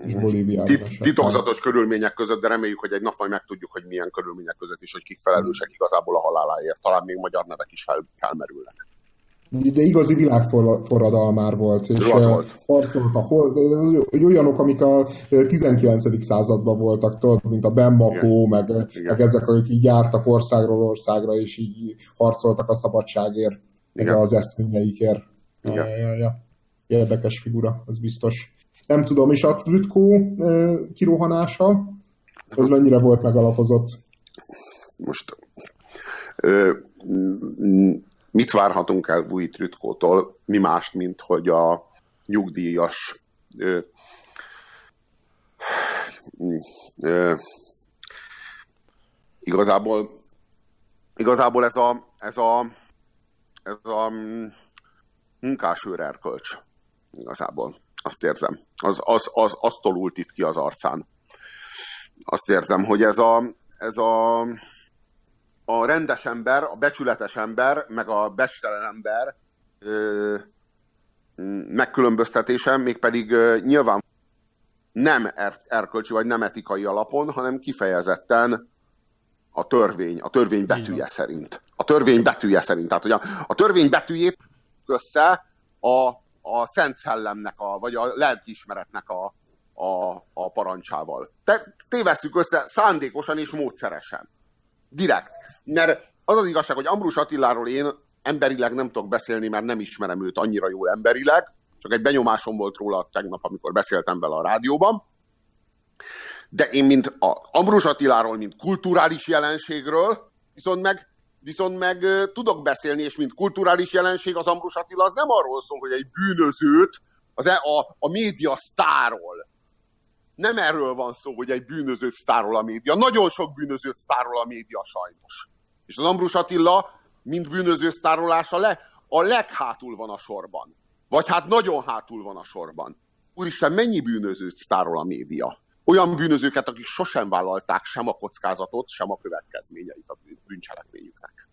És Bolíviában Tit- esett Titokzatos el. körülmények között, de reméljük, hogy egy nap majd megtudjuk, hogy milyen körülmények között is, hogy kik felelősek igazából a haláláért. Talán még magyar nevek is fel, felmerülnek de igazi világforradalmár volt, és harcolt a hol, olyanok, amik a 19. században voltak, tudod, mint a Bembakó, meg, meg ezek, akik így jártak országról országra, és így harcoltak a szabadságért, meg az eszményeikért. Ja, ja, ja. Érdekes figura, az biztos. Nem tudom, és a Trütkó kirohanása, az mennyire volt megalapozott? Most ö, mit várhatunk el Bui Trütkótól, mi mást, mint hogy a nyugdíjas ö, ö, igazából igazából ez a, ez a, ez a mm, munkásőr erkölcs igazából. Azt érzem. Az, az, az, az tolult itt ki az arcán. Azt érzem, hogy ez a, ez a a rendes ember, a becsületes ember, meg a becstelen ember ö, megkülönböztetése, mégpedig ö, nyilván nem er, erkölcsi vagy nem etikai alapon, hanem kifejezetten a törvény, a törvény betűje szerint. A törvény betűje szerint. Tehát, hogy a, a törvény betűjét össze a, a Szent Szellemnek, a, vagy a lelkiismeretnek a, a, a parancsával. Te, tévesszük össze szándékosan és módszeresen. Direkt. Mert az az igazság, hogy Ambrus Attiláról én emberileg nem tudok beszélni, mert nem ismerem őt annyira jól emberileg, csak egy benyomásom volt róla tegnap, amikor beszéltem vele a rádióban. De én, mint a Ambrus Attiláról, mint kulturális jelenségről, viszont meg, viszont meg tudok beszélni, és mint kulturális jelenség az Ambrus Attila az nem arról szól, hogy egy bűnözőt az e, a, a média sztárol nem erről van szó, hogy egy bűnözőt sztárol a média. Nagyon sok bűnözőt sztárol a média sajnos. És az Ambrus Attila, mint bűnöző sztárolása le, a leghátul van a sorban. Vagy hát nagyon hátul van a sorban. Úristen, mennyi bűnözőt sztárol a média? Olyan bűnözőket, akik sosem vállalták sem a kockázatot, sem a következményeit a bűncselekményüknek.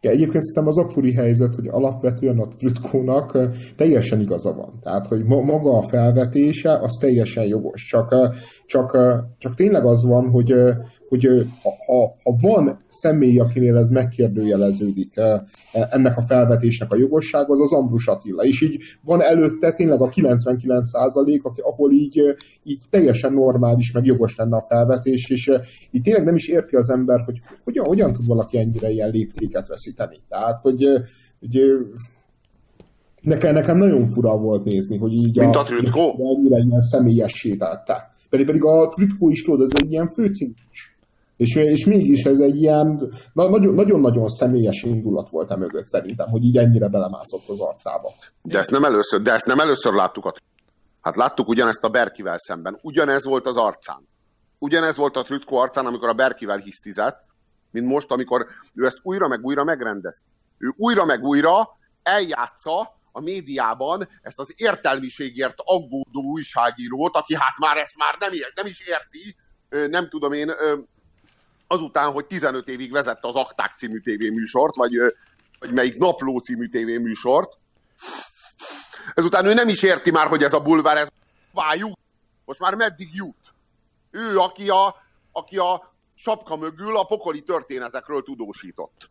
Ja, egyébként szerintem az a furi helyzet, hogy alapvetően a Trütkónak teljesen igaza van. Tehát, hogy maga a felvetése, az teljesen jogos. Csak, csak, csak tényleg az van, hogy, hogy ha, ha van személy, akinél ez megkérdőjeleződik e, ennek a felvetésnek a jogosság, az az Ambrus Attila. És így van előtte tényleg a 99 százalék, ahol így, így teljesen normális, meg jogos lenne a felvetés, és így tényleg nem is érti az ember, hogy hogyan, hogyan tud valaki ennyire ilyen léptéket veszíteni. Tehát, hogy, hogy nekem, nekem nagyon fura volt nézni, hogy így Mint a, a ennyire ilyen személyessé tette. Pedig, pedig a Trütkó is tudod, ez egy ilyen főcímés. És, és mégis ez egy ilyen nagyon-nagyon személyes indulat volt e mögött szerintem, hogy így ennyire belemászott az arcába. De ezt nem először, de ezt nem először láttuk. A... Hát láttuk ugyanezt a Berkivel szemben. Ugyanez volt az arcán. Ugyanez volt a Trütko arcán, amikor a Berkivel hisztizett, mint most, amikor ő ezt újra meg újra megrendez. Ő újra meg újra eljátsza a médiában ezt az értelmiségért aggódó újságírót, aki hát már ezt már nem, ér, nem is érti, nem tudom én, azután, hogy 15 évig vezette az Akták című tévéműsort, vagy, vagy melyik Napló című tévéműsort, ezután ő nem is érti már, hogy ez a bulvár, ez jut. Most már meddig jut? Ő, aki a, aki a sapka mögül a pokoli történetekről tudósított.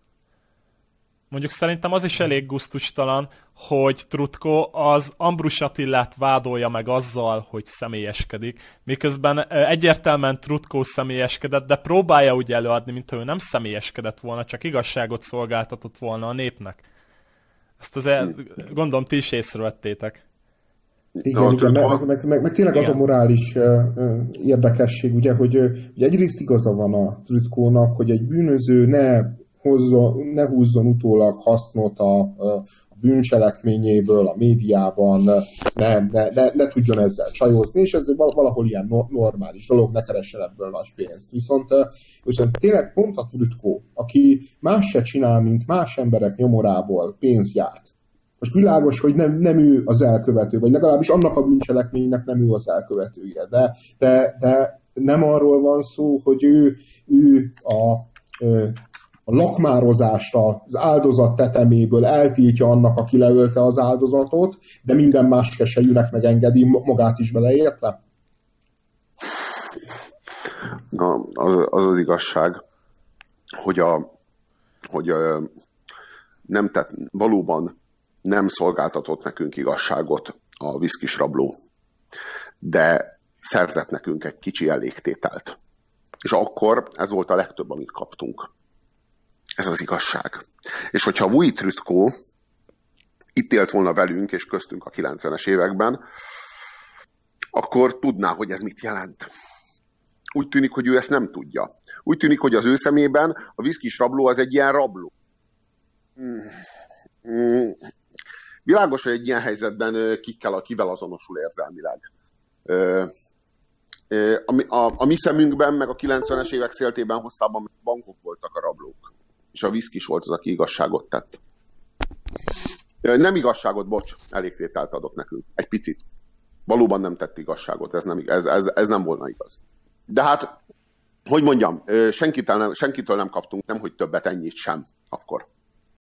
Mondjuk szerintem az is elég guztustalan, hogy Trutko az Ambrus Attillát vádolja meg azzal, hogy személyeskedik, miközben egyértelműen Trutko személyeskedett, de próbálja úgy előadni, mintha ő nem személyeskedett volna, csak igazságot szolgáltatott volna a népnek. Ezt azért gondolom ti is észrevettétek. Igen, no, igen, meg, meg, meg, meg tényleg igen. az a morális uh, érdekesség, ugye, hogy ugye egyrészt igaza van a Trütkónak, hogy egy bűnöző ne, hozzon, ne húzzon utólag hasznot a, a bűncselekményéből, a médiában, ne, ne, ne, ne tudjon ezzel csajozni, és ez valahol ilyen normális dolog, ne keressen ebből nagy pénzt. Viszont, viszont tényleg pont a Trütkó, aki más se csinál, mint más emberek nyomorából pénzt gyárt, most világos, hogy nem, nem ő az elkövető, vagy legalábbis annak a bűncselekménynek nem ő az elkövetője, de, de, de nem arról van szó, hogy ő, ő a, a lakmározást az áldozat teteméből eltiltja annak, aki leölte az áldozatot, de minden más keselyűnek megengedi, magát is beleértve? Na, az, az az igazság, hogy a, hogy a, nem tett, valóban nem szolgáltatott nekünk igazságot a viszkis rabló, de szerzett nekünk egy kicsi elégtételt. És akkor ez volt a legtöbb, amit kaptunk. Ez az igazság. És hogyha Vujit Trütkó itt élt volna velünk és köztünk a 90-es években, akkor tudná, hogy ez mit jelent. Úgy tűnik, hogy ő ezt nem tudja. Úgy tűnik, hogy az ő szemében a viszkis rabló az egy ilyen rabló. Hmm. Hmm. Világos, hogy egy ilyen helyzetben kikkel, kivel azonosul érzelmileg. A, a, a mi szemünkben, meg a 90-es évek széltében hosszában bankok voltak a rablók. És a viszkis volt az, aki igazságot tett. Nem igazságot, bocs, elégtételt adott nekünk. Egy picit. Valóban nem tett igazságot, ez nem, ez, ez, ez nem volna igaz. De hát, hogy mondjam, senkitől nem, senkitől nem kaptunk, nem hogy többet, ennyit sem akkor.